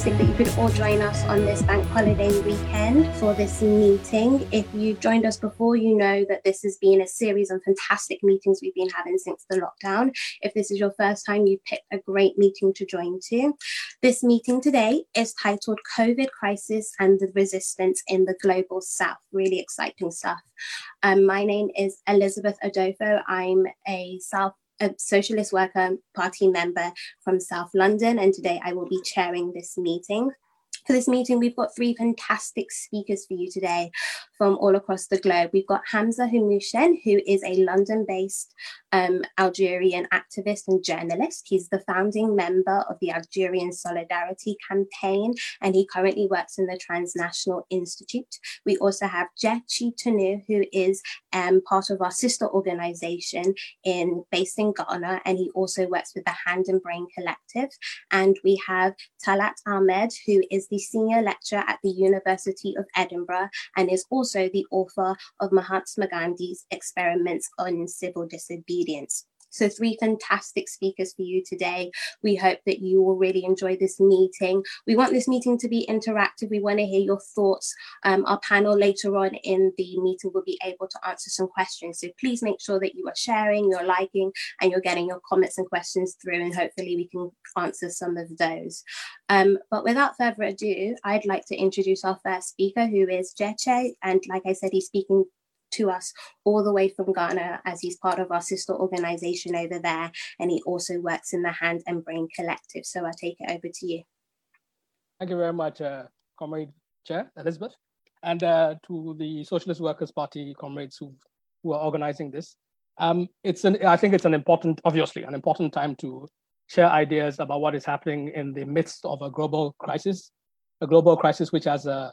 fantastic that you could all join us on this bank holiday weekend for this meeting. If you've joined us before, you know that this has been a series of fantastic meetings we've been having since the lockdown. If this is your first time, you've picked a great meeting to join to. This meeting today is titled COVID Crisis and the Resistance in the Global South. Really exciting stuff. Um, my name is Elizabeth Adofo. I'm a South a Socialist Worker Party member from South London, and today I will be chairing this meeting. For this meeting, we've got three fantastic speakers for you today from all across the globe. We've got Hamza Hamouchene, who is a London based um, Algerian activist and journalist. He's the founding member of the Algerian Solidarity Campaign, and he currently works in the Transnational Institute. We also have Gyekye Tanoh, who is um, part of our sister organization in based in Ghana, and he also works with the Hand and Brain Collective. And we have Talat Ahmed, who is the senior lecturer at the University of Edinburgh and is also the author of Mahatma Gandhi's Experiments on Civil Disobedience. So, three fantastic speakers for you today. We hope that you will really enjoy this meeting. We want this meeting to be interactive. We want to hear your thoughts. Um, our panel later on in the meeting will be able to answer some questions. So, please make sure that you are sharing, you're liking, and you're getting your comments and questions through, and hopefully, we can answer some of those. Um, but without further ado, I'd like to introduce our first speaker, who is Gyekye. And like I said, he's speaking to us all the way from Ghana as he's part of our sister organization over there. And he also works in the Hand and Brain Collective. So I'll take it over to you. Thank you very much, uh, Comrade Chair Elizabeth, and uh, to the Socialist Workers Party comrades who, who are organizing this. Um, it's an, I think it's an important, obviously, an important time to share ideas about what is happening in the midst of a global crisis, a global crisis which has, uh,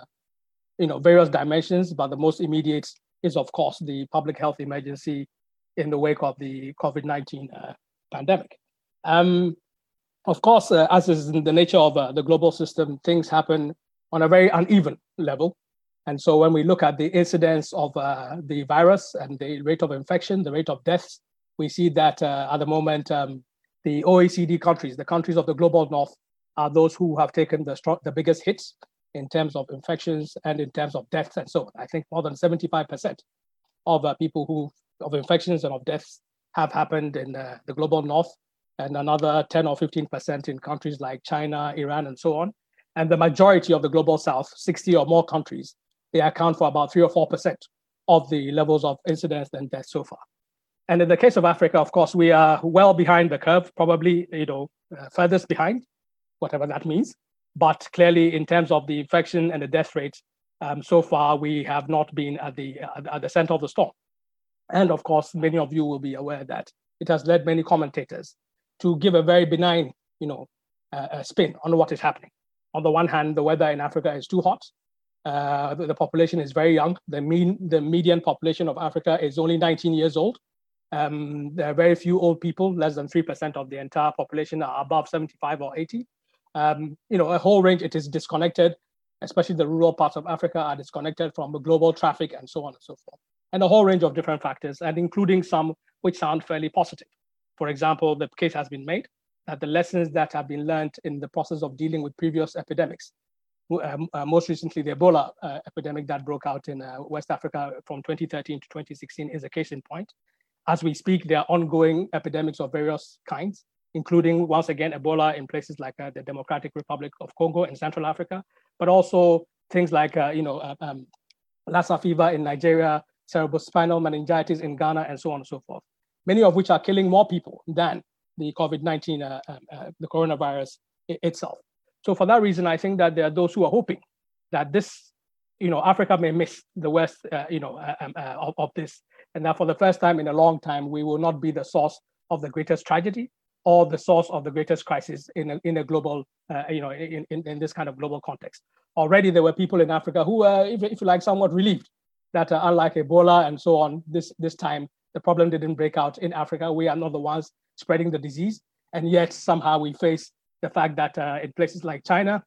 you know, various dimensions, but the most immediate is, of course, the public health emergency in the wake of the COVID 19 uh, pandemic. Um, of course, uh, as is in the nature of uh, the global system, things happen on a very uneven level. And so when we look at the incidence of uh, the virus and the rate of infection, the rate of deaths, we see that uh, at the moment, um, the OECD countries, the countries of the global north, are those who have taken the, strong, the biggest hits in terms of infections and in terms of deaths and so on. I think more than 75% of uh, people who of infections and of deaths have happened in uh, the global north, and another 10 or 15% in countries like China, Iran, and so on. And the majority of the global south, 60 or more countries, they account for about 3 or 4% of the levels of incidence and deaths so far. And in the case of Africa, of course, we are well behind the curve, probably you know uh, furthest behind, whatever that means. But clearly, in terms of the infection and the death rates, um, so far we have not been at the at the center of the storm. And of course, many of you will be aware that it has led many commentators to give a very benign, you know, uh, spin on what is happening. On the one hand, the weather in Africa is too hot. Uh, the, the, population is very young. The mean, the median population of Africa is only 19 years old. Um, there are very few old people. Less than three percent of the entire population are above 75 or 80 um, you know, a whole range. It is disconnected, especially the rural parts of Africa are disconnected from the global traffic and so on and so forth, and a whole range of different factors, and including some which sound fairly positive. For example, the case has been made that the lessons that have been learned in the process of dealing with previous epidemics, um, uh, most recently the Ebola uh, epidemic that broke out in uh, West Africa from 2013 to 2016 is a case in point. As we speak, there are ongoing epidemics of various kinds including once again Ebola in places like uh, the Democratic Republic of Congo and Central Africa, but also things like uh, you know uh, um, Lassa fever in Nigeria, cerebrospinal meningitis in Ghana, and so on and so forth. Many of which are killing more people than the COVID-19, uh, um, uh, the coronavirus itself. So for that reason, I think that there are those who are hoping that this, you know, Africa may miss the West, uh, you know, um, of, of this, and that for the first time in a long time, we will not be the source of the greatest tragedy, or the source of the greatest crisis in a, in a global, uh, you know, in, in, in, this kind of global context. Already there were people in Africa who were, if, if you like, somewhat relieved that uh, unlike Ebola and so on, this, this time the problem didn't break out in Africa. We are not the ones spreading the disease. And yet somehow we face the fact that uh, in places like China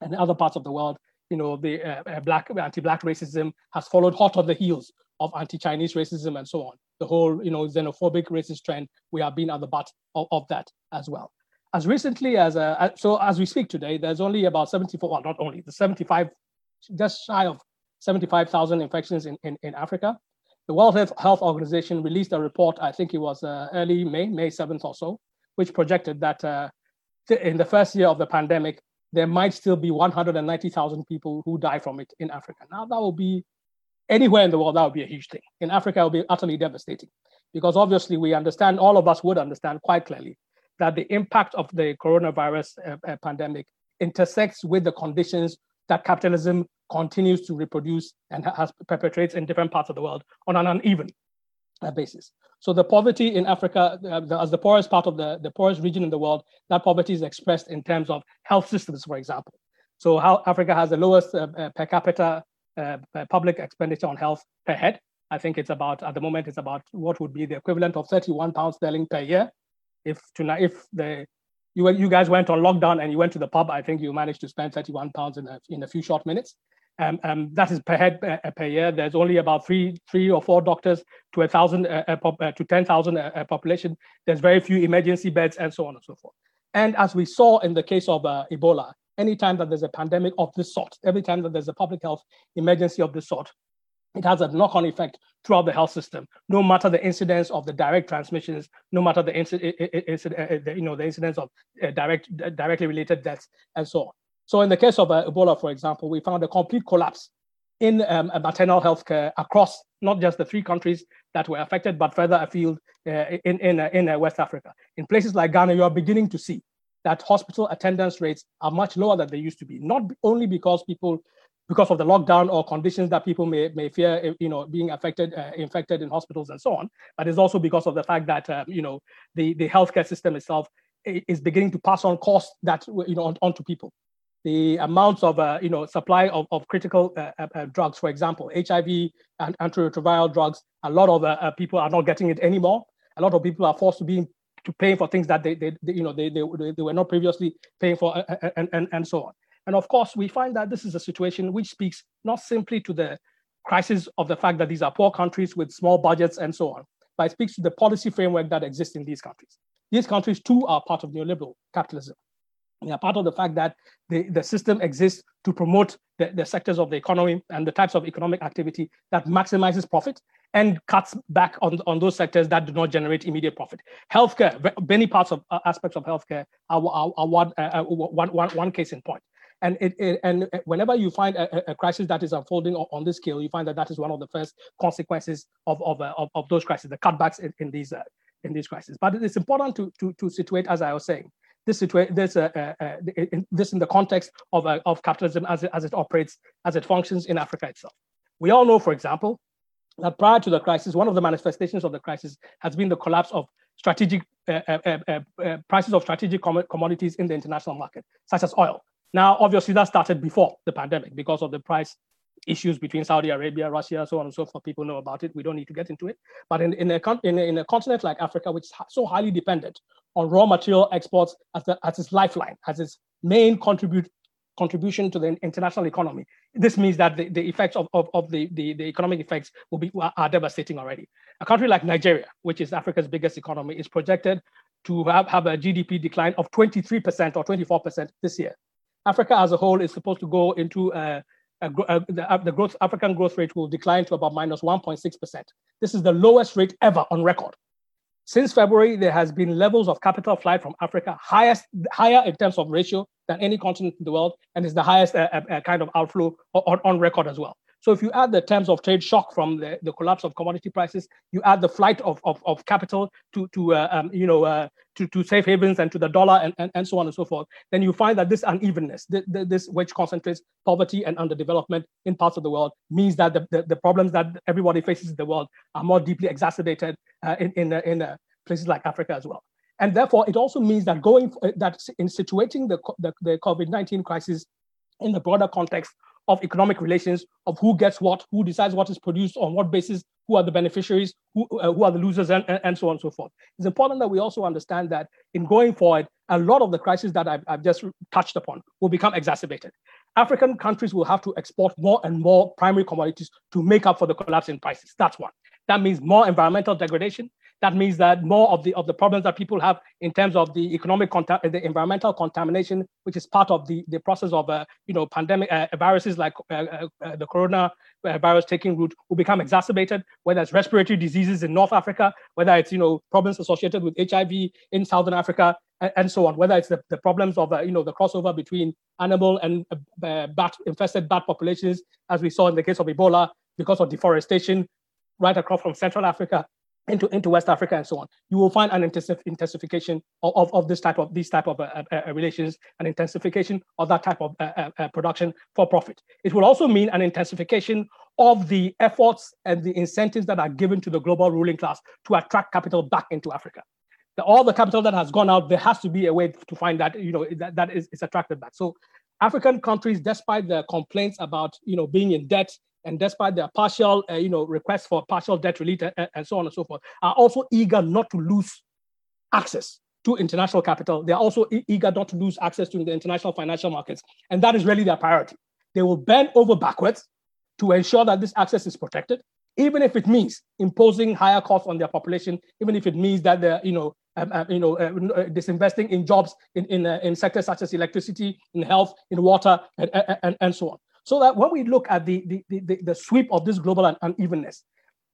and other parts of the world, you know, the uh, uh, black anti-black racism has followed hot on the heels of anti-Chinese racism and so on the whole you know xenophobic racist trend we have been at the butt of, of that as well as recently as, uh, so as we speak today, there's only about 74, well, not only, the 75, just shy of 75,000 infections in, in, in Africa. The World Health Organization released a report, I think it was uh, early May, May 7th or so, which projected that uh, in the first year of the pandemic, there might still be 190,000 people who die from it in Africa. Now, that will be anywhere in the world, that would be a huge thing. In Africa, it will be utterly devastating because obviously we understand, all of us would understand quite clearly that the impact of the coronavirus uh, uh, pandemic intersects with the conditions that capitalism continues to reproduce and has perpetrates in different parts of the world on an uneven uh, basis. So the poverty in Africa, uh, the, as the poorest part of the, the poorest region in the world, that poverty is expressed in terms of health systems, for example. So how Africa has the lowest uh, uh per capita uh, public expenditure on health per head. I think it's about, at the moment, it's about what would be the equivalent of 31 pounds sterling per year. If tonight, if the you, you guys went on lockdown and you went to the pub, I think you managed to spend 31 pounds in a, in a few short minutes. Um, um, that is per head uh, per year. There's only about three, three or four doctors to a thousand uh, uh, uh to ten thousand uh, population. There's very few emergency beds, and so on and so forth. And as we saw in the case of Ebola, anytime that there's a pandemic of this sort, every time that there's a public health emergency of this sort, it has a knock-on effect throughout the health system, no matter the incidence of the direct transmissions, no matter the, incident, you know, the incidence of direct, directly related deaths, and so on. So in the case of uh, Ebola, for example, we found a complete collapse in um, maternal health care across not just the three countries that were affected, but further afield uh, in, in, uh, in uh, West Africa. In places like Ghana, you are beginning to see that hospital attendance rates are much lower than they used to be, not only because people because of the lockdown or conditions that people may, may fear, you know, being affected, uh, infected in hospitals and so on. But it's also because of the fact that, uh, you know, the, the healthcare system itself is beginning to pass on costs that, you know, on, onto people the amounts of uh, you know supply of, of critical uh, uh, uh drugs, for example, HIV and antiretroviral drugs. A lot of people are not getting it anymore. A lot of people are forced to be to pay for things that they, they, they you know they, they, they were not previously paying for and, and, and so on. And of course, we find that this is a situation which speaks not simply to the crisis of the fact that these are poor countries with small budgets and so on, but it speaks to the policy framework that exists in these countries. These countries too are part of neoliberal capitalism. Are part of the fact that the, the system exists to promote the, the sectors of the economy and the types of economic activity that maximizes profit and cuts back on, on those sectors that do not generate immediate profit. Healthcare, many parts of uh, aspects of healthcare are, are, are one, uh, uh one, one, one case in point. And, it, it, and whenever you find a, a, crisis that is unfolding on, on, this scale, you find that that is one of the first consequences of, of, uh, of, of, those crises, the cutbacks in, in these uh, in these crises. But it's important to, to, to situate, as I was saying, this situation, this, uh, uh, uh in, this in the context of, uh, of capitalism as it, as it operates, as it functions in Africa itself. We all know, for example, that prior to the crisis, one of the manifestations of the crisis has been the collapse of strategic uh, uh, prices of strategic com commodities in the international market, such as oil. Now, obviously, that started before the pandemic because of the price issues between Saudi Arabia, Russia, so on and so forth. People know about it. We don't need to get into it. But in, in, a, in, a, in a continent like Africa, which is so highly dependent on raw material exports as, the, as its lifeline, as its main contribute, contribution to the international economy. This means that the, the effects of, of, of the, the, the economic effects will be are devastating already. A country like Nigeria, which is Africa's biggest economy, is projected to have, have a GDP decline of 23% or 24% this year. Africa as a whole is supposed to go into a, a, a, the, the growth, African growth rate will decline to about minus 1.6%. This is the lowest rate ever on record. Since February, there has been levels of capital flight from Africa highest, higher in terms of ratio than any continent in the world, and is the highest uh, uh, uh kind of outflow on, on record as well. So if you add the terms of trade shock from the, the collapse of commodity prices, you add the flight of, of, of capital to, to uh, um, you know, uh, to, to safe havens and to the dollar and, and, and so on and so forth, then you find that this unevenness, this which concentrates poverty and underdevelopment in parts of the world, means that the, the, the problems that everybody faces in the world are more deeply exacerbated uh, in, in, in uh, places like Africa as well. And therefore, it also means that going uh, that in situating the, the, the COVID-19 crisis in the broader context of economic relations of who gets what, who decides what is produced, on what basis, who are the beneficiaries, who, uh, who are the losers, and, and, so on and so forth. It's important that we also understand that in going forward, a lot of the crises that I've, I've just touched upon will become exacerbated. African countries will have to export more and more primary commodities to make up for the collapse in prices. That's one. That means more environmental degradation. That means that more of the of the problems that people have in terms of the economic conta- the environmental contamination, which is part of the, the process of uh, you know pandemic uh, viruses like uh, uh, uh the corona virus taking root, will become exacerbated. Whether it's respiratory diseases in North Africa, whether it's you know problems associated with HIV in Southern Africa, and, and so on. Whether it's the, the problems of you know the crossover between animal and bat infested bat populations, as we saw in the case of Ebola, because of deforestation right across from Central Africa into, into West Africa and so on, you will find an intensification of, of, this type of these type of uh, uh, uh, relations, an intensification of that type of uh, uh, uh, production for profit. It will also mean an intensification of the efforts and the incentives that are given to the global ruling class to attract capital back into Africa. The, all the capital that has gone out, there has to be a way to find that you know that, that is, is attracted back. So African countries, despite the complaints about you know being in debt and despite their partial, uh, you know, requests for partial debt relief and, and so on and so forth, are also eager not to lose access to international capital. They are also eager not to lose access to the international financial markets, and that is really their priority. They will bend over backwards to ensure that this access is protected, even if it means imposing higher costs on their population, even if it means that they're, you know, um, um, you know, uh, uh disinvesting in jobs in in, uh, in sectors such as electricity, in health, in water, and, and, and so on. So that when we look at the, the, the, the sweep of this global unevenness,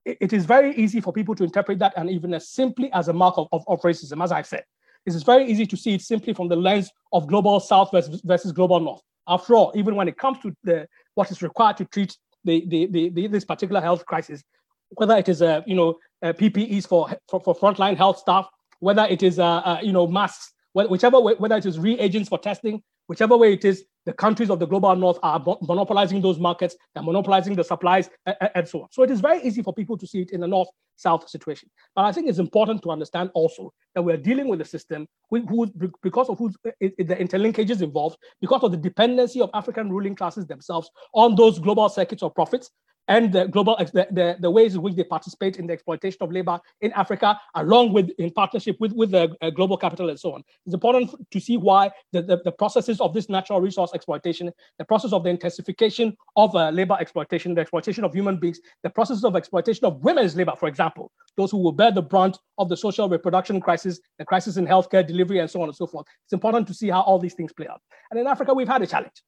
it, is very easy for people to interpret that unevenness simply as a mark of, of, of racism, as I've said. It is very easy to see it simply from the lens of global south versus, versus global north. After all, even when it comes to the, what is required to treat the, the, the, the this particular health crisis, whether it is uh, you know uh, PPEs for, for, for frontline health staff, whether it is uh, uh, you know masks, whichever way, whether it is reagents for testing, whichever way it is, the countries of the global north are monopolizing those markets, they're monopolizing the supplies, and, so on. So it is very easy for people to see it in the north south situation. But I think it's important to understand also that we're dealing with a system who, because of who's, the interlinkages involved, because of the dependency of African ruling classes themselves on those global circuits of profits, and the global the, the, the, ways in which they participate in the exploitation of labor in Africa, along with in partnership with, with the uh, global capital and so on. It's important to see why the, the, the, processes of this natural resource exploitation, the process of the intensification of uh, labor exploitation, the exploitation of human beings, the process of exploitation of women's labor, for example, those who will bear the brunt of the social reproduction crisis, the crisis in healthcare delivery, and so on and so forth. It's important to see how all these things play out. And in Africa, we've had a challenge.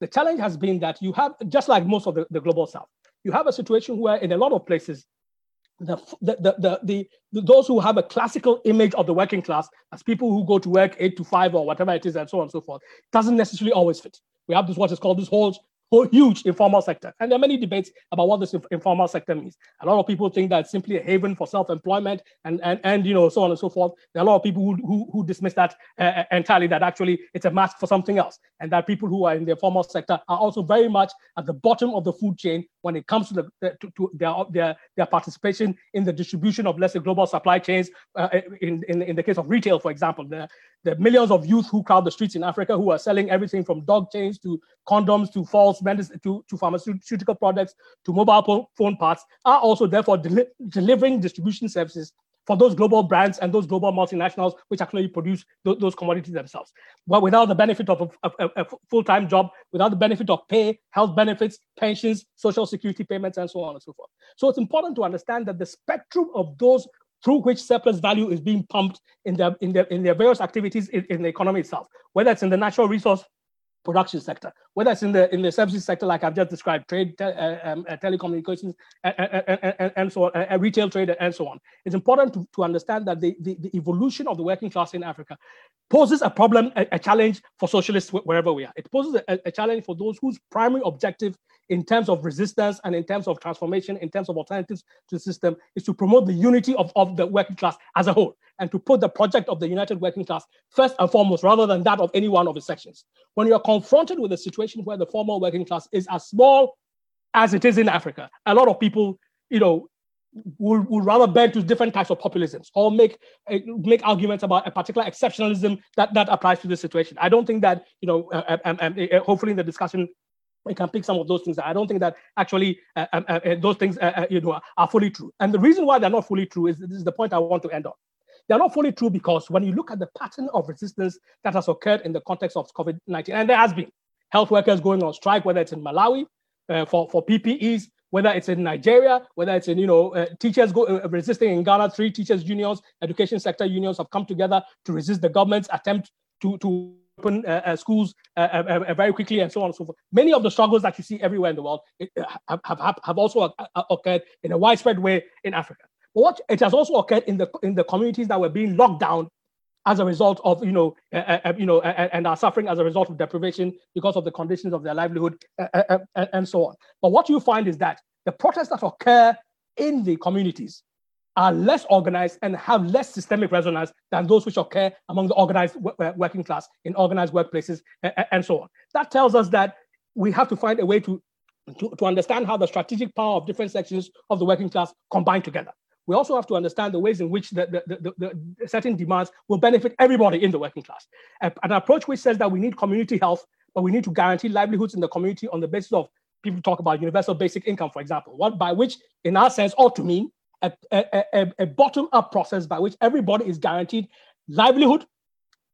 The challenge has been that you have, just like most of the, the global south, you have a situation where in a lot of places, the, the, the, the, those who have a classical image of the working class as people who go to work eight to five or whatever it is and so on and so forth doesn't necessarily always fit. We have this what is called this whole huge informal sector. And there are many debates about what this informal sector means. A lot of people think that it's simply a haven for self-employment and, and, and you know, so on and so forth. There are a lot of people who, who, who dismiss that uh, uh, entirely, that actually it's a mask for something else. And that people who are in the informal sector are also very much at the bottom of the food chain when it comes to, the, to, to their, their, their participation in the distribution of, let's say, global supply chains. Uh, in, in, in the case of retail, for example, the, the millions of youth who crowd the streets in Africa who are selling everything from dog chains to condoms to false to, to pharmaceutical products to mobile phone parts are also therefore deli- delivering distribution services for those global brands and those global multinationals which actually produce th- those commodities themselves. But without the benefit of a, a, a, full-time job, without the benefit of pay, health benefits, pensions, social security payments, and so on and so forth. So it's important to understand that the spectrum of those through which surplus value is being pumped in their in their in their various activities in, in the economy itself, whether it's in the natural resource production sector, whether it's in the in the services sector, like I've just described, trade, te- uh, um, uh, telecommunications, and, and, and, and, so on, uh, retail trade, and so on. It's important to, to understand that the, the, the, evolution of the working class in Africa poses a problem, a, a challenge for socialists wherever we are. It poses a, a challenge for those whose primary objective in terms of resistance and in terms of transformation, in terms of alternatives to the system, is to promote the unity of, of the working class as a whole and to put the project of the united working class first and foremost rather than that of any one of its sections. When you're confronted with a situation where the formal working class is as small as it is in Africa, a lot of people, you know, will, will rather bend to different types of populisms or make uh, make arguments about a particular exceptionalism that, that applies to this situation. I don't think that you know. Uh, um, um, uh, hopefully, in the discussion we can pick some of those things. I don't think that actually uh, uh, uh, those things uh, uh, you know are fully true. And the reason why they're not fully true is this is the point I want to end on. They're not fully true because when you look at the pattern of resistance that has occurred in the context of COVID-19, and there has been health workers going on strike, whether it's in Malawi uh, for, for PPEs, whether it's in Nigeria, whether it's in, you know, uh, teachers go, uh, resisting in Ghana, three teachers unions, education sector unions have come together to resist the government's attempt to, to open uh, uh schools uh, uh, very quickly and so on and so forth. Many of the struggles that you see everywhere in the world have, have, have also occurred in a widespread way in Africa. But what it has also occurred in the in the communities that were being locked down as a result of you know uh, you know and are suffering as a result of deprivation because of the conditions of their livelihood and so on. But what you find is that the protests that occur in the communities are less organized and have less systemic resonance than those which occur among the organized working class in organized workplaces and so on. That tells us that we have to find a way to, to, to understand how the strategic power of different sections of the working class combine together we also have to understand the ways in which the, the, the, the certain demands will benefit everybody in the working class. An approach which says that we need community health, but we need to guarantee livelihoods in the community on the basis of people talk about universal basic income, for example, what by which, in our sense, ought to mean a, a, a, a bottom-up process by which everybody is guaranteed livelihood,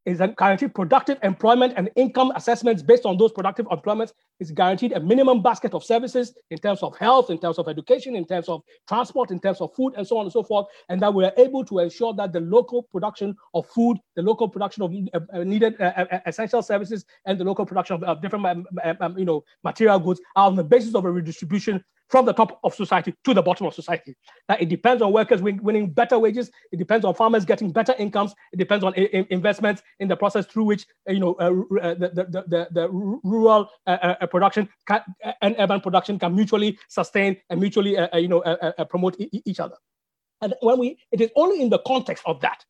is guaranteed productive employment and income assessments based on those productive employments is guaranteed a minimum basket of services in terms of health, in terms of education, in terms of transport, in terms of food, and so on and so forth. And that we're able to ensure that the local production of food, the local production of uh, needed uh, uh, essential services, and the local production of different um, um, um, you know, material goods are on the basis of a redistribution from the top of society to the bottom of society. That it depends on workers win, winning better wages. It depends on farmers getting better incomes. It depends on in, investments in the process through which uh, you know uh, uh, the, the, the, the, rural uh, uh, production can, and urban production can mutually sustain and mutually you know promote each other. And when we, it is only in the context of that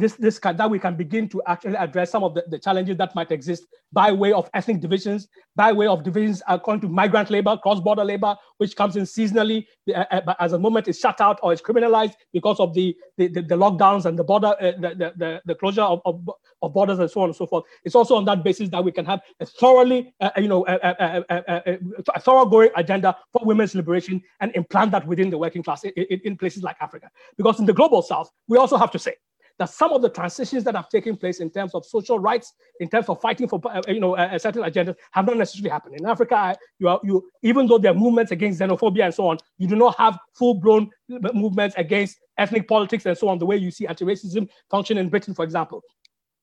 this, this can, that we can begin to actually address some of the, the challenges that might exist by way of ethnic divisions, by way of divisions according to migrant labor, cross-border labor, which comes in seasonally, uh, uh, as a moment is shut out or is criminalized because of the, the, the, the lockdowns and the border, uh, the, the, the, closure of, of, of, borders and so on and so forth. It's also on that basis that we can have a thoroughly, uh, you know, a, a, a, a thoroughgoing agenda for women's liberation and implant that within the working class in, in places like Africa. Because in the global south, we also have to say that some of the transitions that have taken place in terms of social rights, in terms of fighting for uh, you know a, certain agendas, have not necessarily happened. In Africa, you are you even though there are movements against xenophobia and so on, you do not have full-blown movements against ethnic politics and so on, the way you see anti-racism function in Britain, for example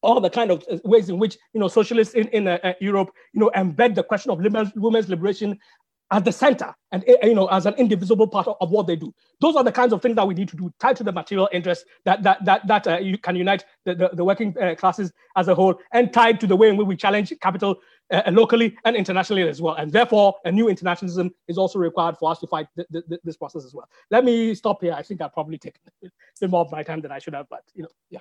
all the kind of uh, ways in which you know socialists in, in uh, uh, Europe you know embed the question of women's liberation at the center and eh, you know as an indivisible part of, what they do. Those are the kinds of things that we need to do tied to the material interests that that that, that uh, you can unite the, the, the working uh, classes as a whole and tied to the way in which we challenge capital uh, locally and internationally as well. And therefore a new internationalism is also required for us to fight this process as well. Let me stop here. I think i've probably taken a bit more of my time than i should have but you know yeah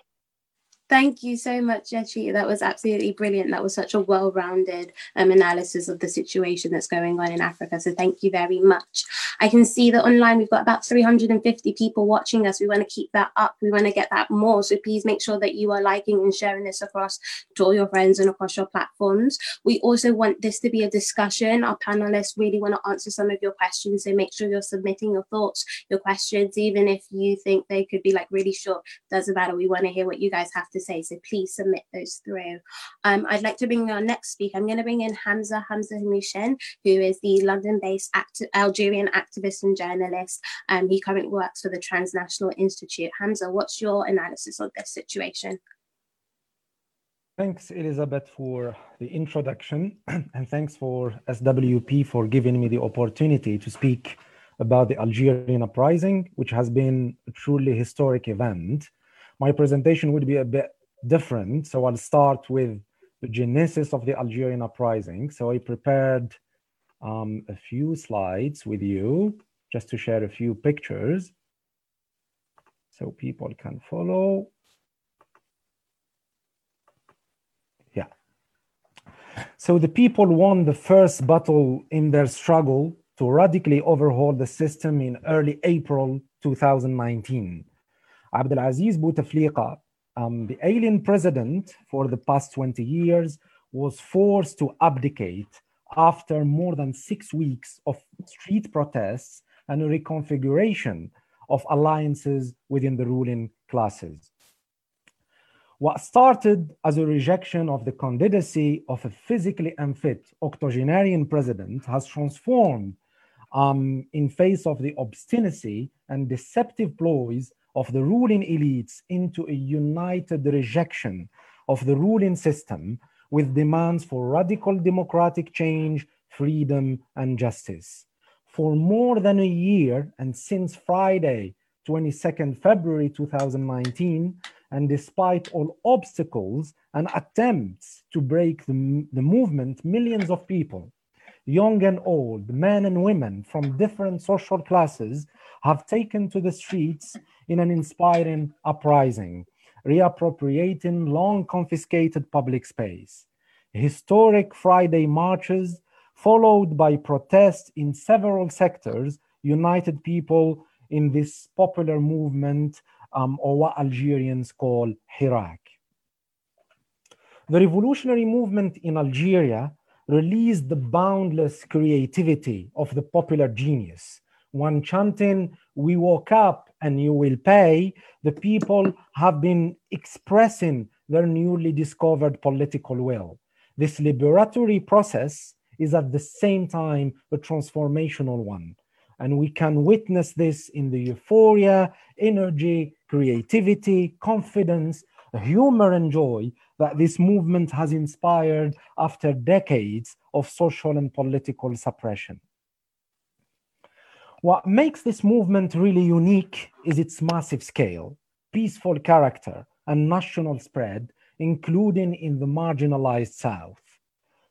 Thank you so much, Gyekye. That was absolutely brilliant. That was such a well rounded um, analysis of the situation that's going on in Africa. So, thank you very much. I can see that online we've got about 350 people watching us. We want to keep that up. We want to get that more. So, please make sure that you are liking and sharing this across to all your friends and across your platforms. We also want this to be a discussion. Our panelists really want to answer some of your questions. So, make sure you're submitting your thoughts, your questions, even if you think they could be like really short. Doesn't matter. We want to hear what you guys have to to say. So please submit those through. Um, I'd like to bring in our next speaker. I'm going to bring in Hamza Hamza Hamouchene, who is the London-based acti- Algerian activist and journalist. Um, he currently works for the Transnational Institute. Hamza, what's your analysis of this situation? Thanks, Elizabeth, for the introduction, and thanks for SWP for giving me the opportunity to speak about the Algerian uprising, which has been a truly historic event my presentation would be a bit different. So I'll start with the genesis of the Algerian uprising. So I prepared um, a few slides with you just to share a few pictures so people can follow. Yeah. So the people won the first battle in their struggle to radically overhaul the system in early April 2019. Abdelaziz Bouteflika, um, the alien president for the past 20 years, was forced to abdicate after more than six weeks of street protests and a reconfiguration of alliances within the ruling classes. What started as a rejection of the candidacy of a physically unfit octogenarian president has transformed um, in face of the obstinacy and deceptive ploys of the ruling elites into a united rejection of the ruling system with demands for radical democratic change, freedom, and justice. For more than a year, and since Friday, 22nd February 2019, and despite all obstacles and attempts to break the, the movement, millions of people, young and old, men and women from different social classes, have taken to the streets in an inspiring uprising, reappropriating long confiscated public space. Historic Friday marches, followed by protests in several sectors, united people in this popular movement um, or what Algerians call Hirak. The revolutionary movement in Algeria released the boundless creativity of the popular genius. One chanting, We woke up and you will pay, the people have been expressing their newly discovered political will. This liberatory process is at the same time a transformational one. And we can witness this in the euphoria, energy, creativity, confidence, humor, and joy that this movement has inspired after decades of social and political suppression. What makes this movement really unique is its massive scale, peaceful character, and national spread, including in the marginalized South.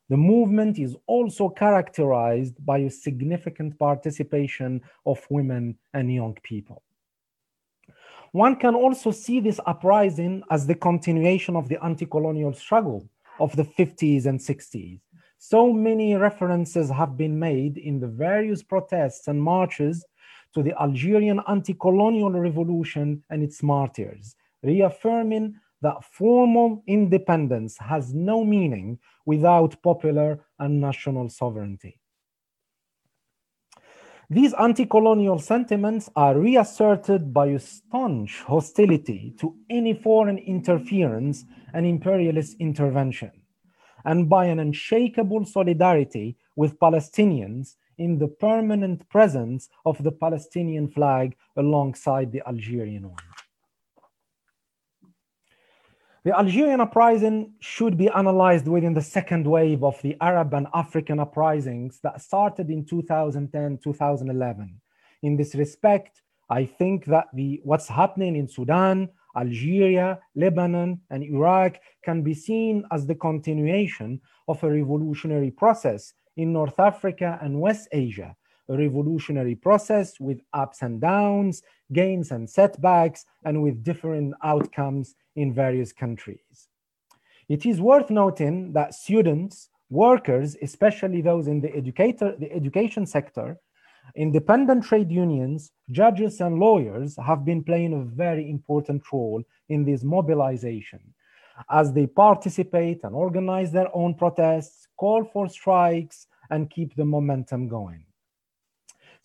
The movement is also characterized by a significant participation of women and young people. One can also see this uprising as the continuation of the anti colonial struggle of the 50s and 60s. So many references have been made in the various protests and marches to the Algerian anti colonial revolution and its martyrs, reaffirming that formal independence has no meaning without popular and national sovereignty. These anti colonial sentiments are reasserted by a staunch hostility to any foreign interference and imperialist intervention, and by an unshakable solidarity with Palestinians in the permanent presence of the Palestinian flag alongside the Algerian one. The Algerian uprising should be analyzed within the second wave of the Arab and African uprisings that started in 2010 2011. In this respect, I think that the, what's happening in Sudan, Algeria, Lebanon, and Iraq can be seen as the continuation of a revolutionary process in North Africa and West Asia, revolutionary process with ups and downs, gains and setbacks, and with different outcomes in various countries. It is worth noting that students, workers, especially those in the, educator, the education sector, independent trade unions, judges, and lawyers have been playing a very important role in this mobilization as they participate and organize their own protests, call for strikes, and keep the momentum going.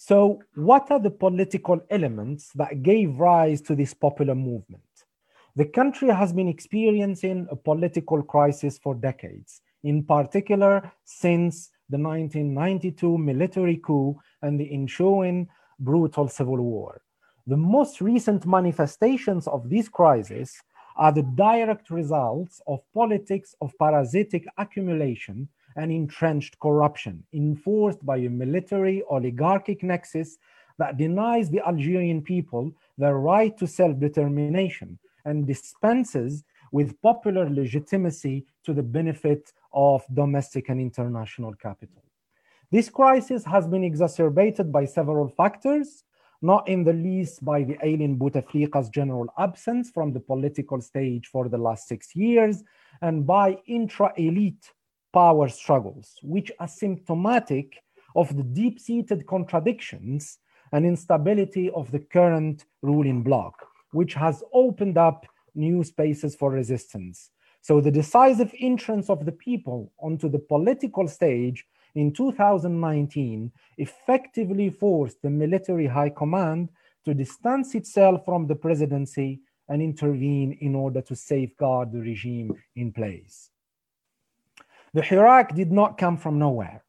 So, what are the political elements that gave rise to this popular movement? The country has been experiencing a political crisis for decades, in particular since the 1992 military coup and the ensuing brutal civil war. The most recent manifestations of this crisis are the direct results of politics of parasitic accumulation and entrenched corruption enforced by a military oligarchic nexus that denies the Algerian people their right to self determination and dispenses with popular legitimacy to the benefit of domestic and international capital. This crisis has been exacerbated by several factors, not in the least by the alien Bouteflika's general absence from the political stage for the last six years, and by intra-elite power struggles, which are symptomatic of the deep-seated contradictions and instability of the current ruling bloc which has opened up new spaces for resistance. So the decisive entrance of the people onto the political stage in 2019 effectively forced the military high command to distance itself from the presidency and intervene in order to safeguard the regime in place. The Hirak did not come from nowhere.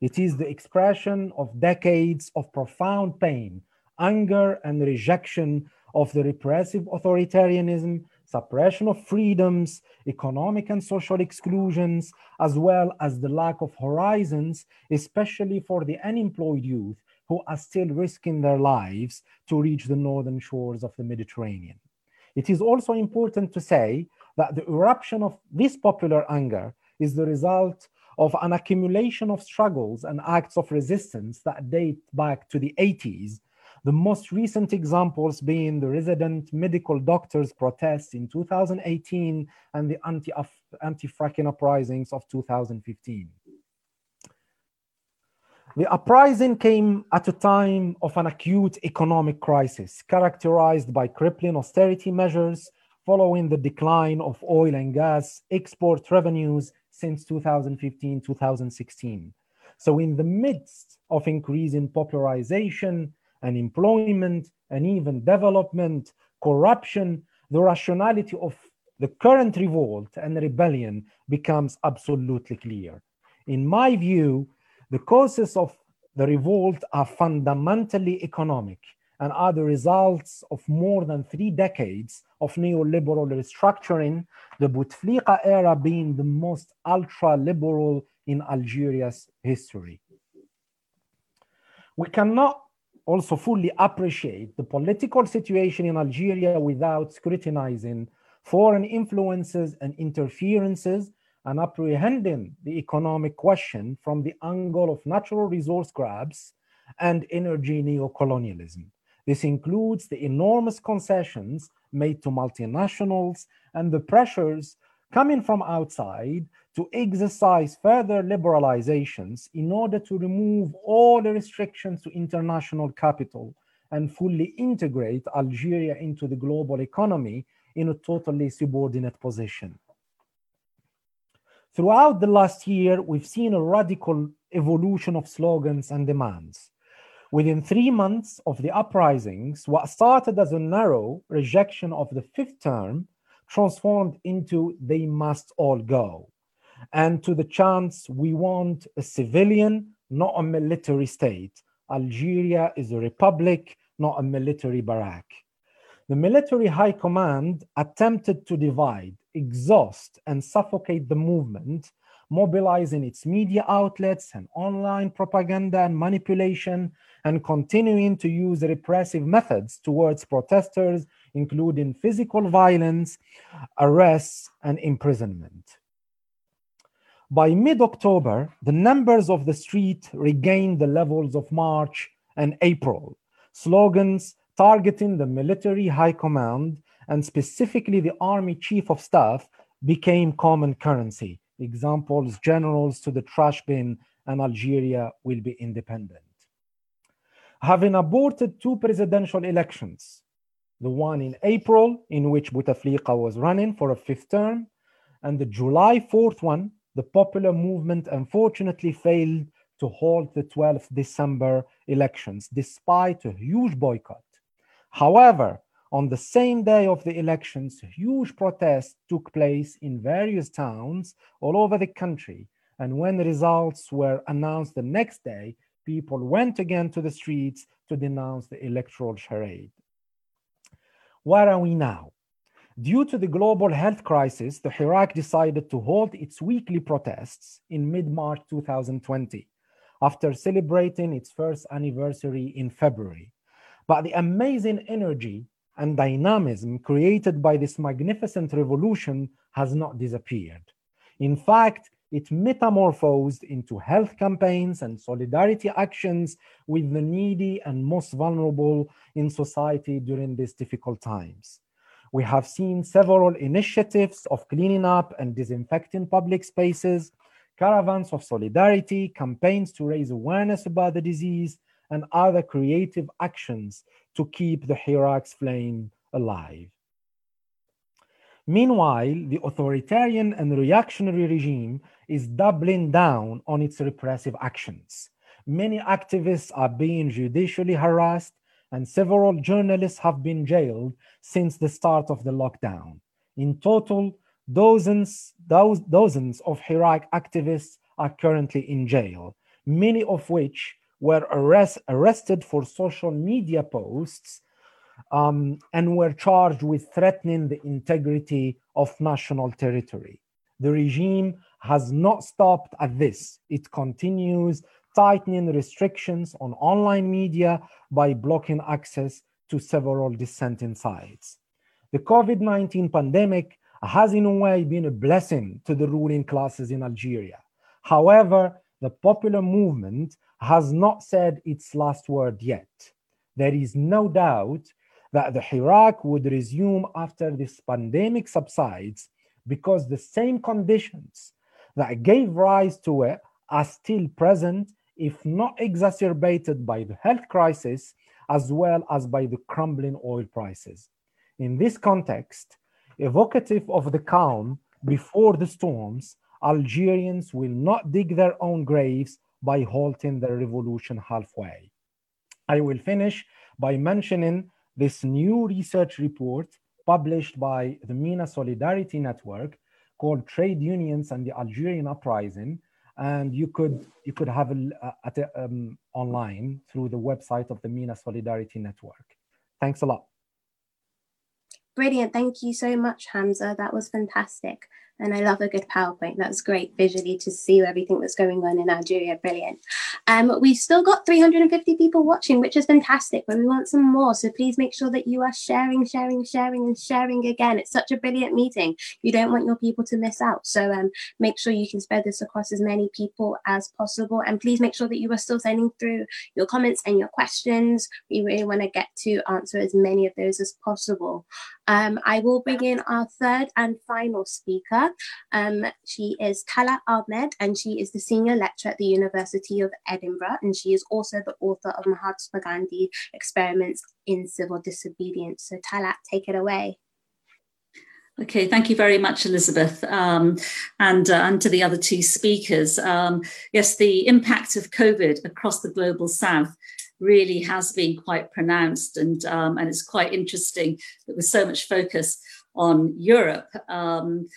It is the expression of decades of profound pain, anger, and rejection of the repressive authoritarianism, suppression of freedoms, economic and social exclusions, as well as the lack of horizons, especially for the unemployed youth who are still risking their lives to reach the northern shores of the Mediterranean. It is also important to say that the eruption of this popular anger is the result of an accumulation of struggles and acts of resistance that date back to the 80s the most recent examples being the resident medical doctors protests in 2018 and the anti-fracking uprisings of 2015. The uprising came at a time of an acute economic crisis characterized by crippling austerity measures following the decline of oil and gas export revenues since 2015 2016. So, in the midst of increasing popularization, and employment and even development, corruption, the rationality of the current revolt and rebellion becomes absolutely clear. In my view, the causes of the revolt are fundamentally economic and are the results of more than three decades of neoliberal restructuring, the Bouteflika era being the most ultra liberal in Algeria's history. We cannot also fully appreciate the political situation in Algeria without scrutinizing foreign influences and interferences and apprehending the economic question from the angle of natural resource grabs and energy neocolonialism. This includes the enormous concessions made to multinationals and the pressures coming from outside to exercise further liberalizations in order to remove all the restrictions to international capital and fully integrate Algeria into the global economy in a totally subordinate position. Throughout the last year, we've seen a radical evolution of slogans and demands. Within three months of the uprisings, what started as a narrow rejection of the fifth term transformed into they must all go and to the chants we want a civilian, not a military state. Algeria is a republic, not a military barrack. The military high command attempted to divide, exhaust, and suffocate the movement, mobilizing its media outlets and online propaganda and manipulation, and continuing to use repressive methods towards protesters, including physical violence, arrests, and imprisonment. By mid October, the numbers of the street regained the levels of March and April. Slogans targeting the military high command and specifically the army chief of staff became common currency. Examples generals to the trash bin and Algeria will be independent. Having aborted two presidential elections, the one in April, in which Bouteflika was running for a fifth term, and the July 4th one, the popular movement unfortunately failed to hold the 12th December elections despite a huge boycott. However, on the same day of the elections, huge protests took place in various towns all over the country. And when the results were announced the next day, people went again to the streets to denounce the electoral charade. Where are we now? Due to the global health crisis, the Hirak decided to halt its weekly protests in mid March 2020 after celebrating its first anniversary in February. But the amazing energy and dynamism created by this magnificent revolution has not disappeared. In fact, it metamorphosed into health campaigns and solidarity actions with the needy and most vulnerable in society during these difficult times. We have seen several initiatives of cleaning up and disinfecting public spaces, caravans of solidarity, campaigns to raise awareness about the disease, and other creative actions to keep the Hirak's flame alive. Meanwhile, the authoritarian and reactionary regime is doubling down on its repressive actions. Many activists are being judicially harassed and several journalists have been jailed since the start of the lockdown. In total, dozens, dozens of Hirak activists are currently in jail. many of which were arrest, arrested for social media posts um, and were charged with threatening the integrity of national territory. The regime has not stopped at this. It continues tightening restrictions on online media by blocking access to several dissenting sites. The COVID 19 pandemic has, in a way, been a blessing to the ruling classes in Algeria. However, the popular movement has not said its last word yet. There is no doubt that the Hirak would resume after this pandemic subsides because the same conditions that gave rise to it are still present, if not exacerbated by the health crisis, as well as by the crumbling oil prices. In this context, evocative of the calm before the storms, Algerians will not dig their own graves by halting the revolution halfway. I will finish by mentioning this new research report published by the MENA Solidarity Network called Trade Unions and the Algerian Uprising. And you could you could have it um, online through the website of the MENA Solidarity Network. Thanks a lot. Brilliant. Thank you so much, Hamza. That was fantastic. And I love a good PowerPoint. That's great visually to see everything that's going on in Algeria. Brilliant. Um, we've still got 350 people watching, which is fantastic, but we want some more. So please make sure that you are sharing, sharing, sharing, and sharing again. It's such a brilliant meeting. You don't want your people to miss out. So um, make sure you can spread this across as many people as possible. And please make sure that you are still sending through your comments and your questions. We really want to get to answer as many of those as possible. Um, I will bring in our third and final speaker. Um, she is Talat Ahmed, and she is the senior lecturer at the University of Edinburgh, and she is also the author of Mahatma Gandhi Experiments in Civil Disobedience. So, Talat, take it away. Okay, thank you very much, Elizabeth, um, and uh, and to the other two speakers. Um, yes, the impact of COVID across the global south really has been quite pronounced, and um, and it's quite interesting that with so much focus on Europe um,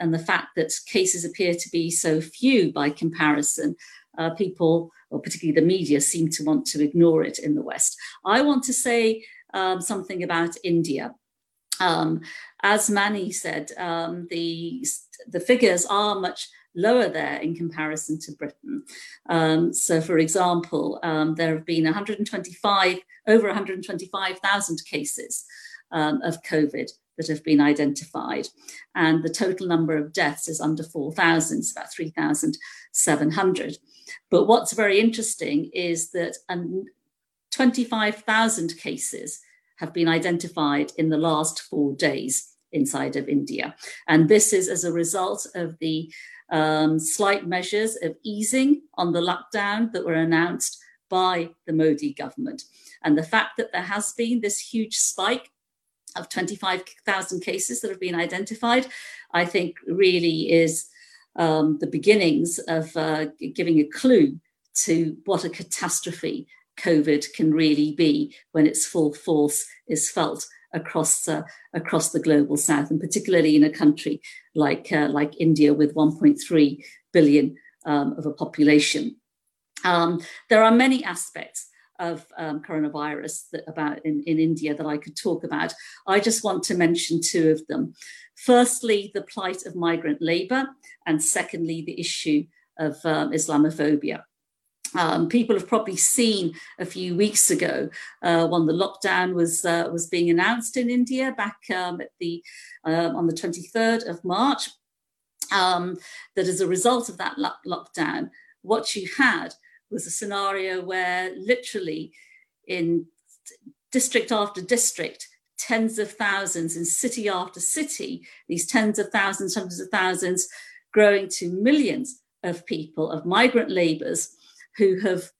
and the fact that cases appear to be so few by comparison, uh, people, or particularly the media, seem to want to ignore it in the West. I want to say um, something about India. Um, as Mani said, um, the the figures are much lower there in comparison to Britain. Um, so, for example, um, there have been 125 over 125,000 cases um, of COVID that have been identified. And the total number of deaths is under 4,000, it's about 3,700. But what's very interesting is that um, 25,000 cases have been identified in the last four days inside of India. And this is as a result of the um, slight measures of easing on the lockdown that were announced by the Modi government. And the fact that there has been this huge spike of 25,000 cases that have been identified, I think really is um, the beginnings of uh, giving a clue to what a catastrophe COVID can really be when its full force is felt across uh, across the global south, and particularly in a country like uh, like India with 1.3 billion um, of a population. Um, there are many aspects of um, coronavirus that, about in, in India that I could talk about. I just want to mention two of them. Firstly, the plight of migrant labour, and secondly, the issue of um, Islamophobia. Um, people have probably seen a few weeks ago uh, when the lockdown was uh, was being announced in India back um, at the uh, on the 23rd of March. Um, that as a result of that lo- lockdown, what you had was a scenario where literally in district after district, tens of thousands in city after city, these tens of thousands, hundreds of thousands, growing to millions of people, of migrant labourers who have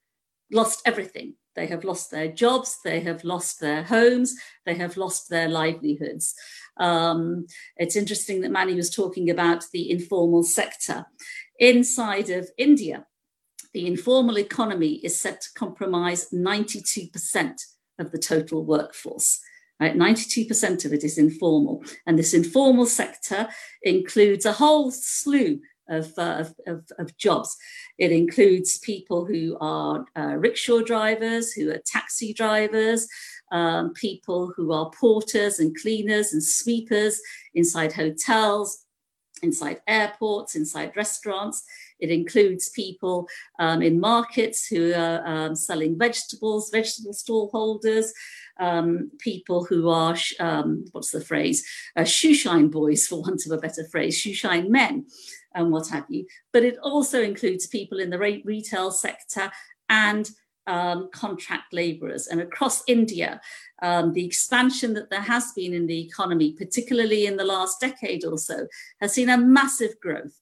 lost everything. They have lost their jobs, they have lost their homes, they have lost their livelihoods. Um, it's interesting that Manny was talking about the informal sector. Inside of India, the informal economy is set to comprise 92% of the total workforce. Right? 92% of it is informal. And this informal sector includes a whole slew of, uh, of, of, jobs. It includes people who are uh, rickshaw drivers, who are taxi drivers, um, people who are porters and cleaners and sweepers inside hotels, inside airports, inside restaurants. It includes people um, in markets who are um, selling vegetables, vegetable stall holders, um, people who are, um, what's the phrase, uh, shoeshine boys, for want of a better phrase, shoeshine men, and what have you. But it also includes people in the re- retail sector and um, contract labourers. And across India, um, the expansion that there has been in the economy, particularly in the last decade or so, has seen a massive growth.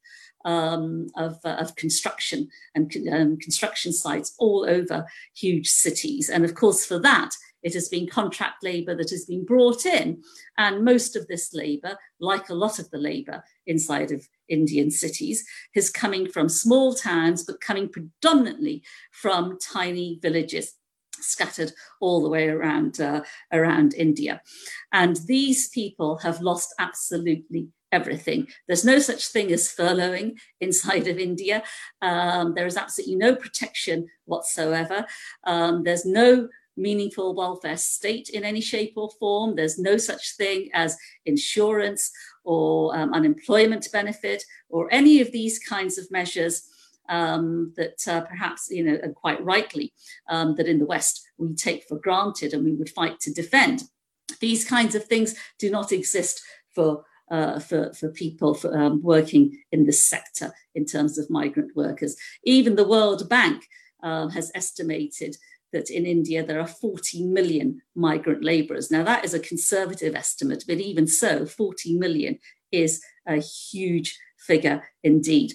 Um, of, uh, of, construction and um, construction sites all over huge cities. And of course, for that, it has been contract labour that has been brought in. And most of this labour, like a lot of the labour inside of Indian cities, is coming from small towns, but coming predominantly from tiny villages scattered all the way around uh, around India. And these people have lost absolutely everything. There's no such thing as furloughing inside of India. Um, there is absolutely no protection whatsoever. Um, there's no meaningful welfare state in any shape or form. There's no such thing as insurance or um, unemployment benefit or any of these kinds of measures um, that uh, perhaps, you know, and quite rightly, um, that in the West we take for granted and we would fight to defend. These kinds of things do not exist for uh, for, for people for, um, working in this sector in terms of migrant workers. Even the World Bank uh, has estimated that in India there are 40 million migrant labourers. Now, that is a conservative estimate, but even so, 40 million is a huge figure indeed.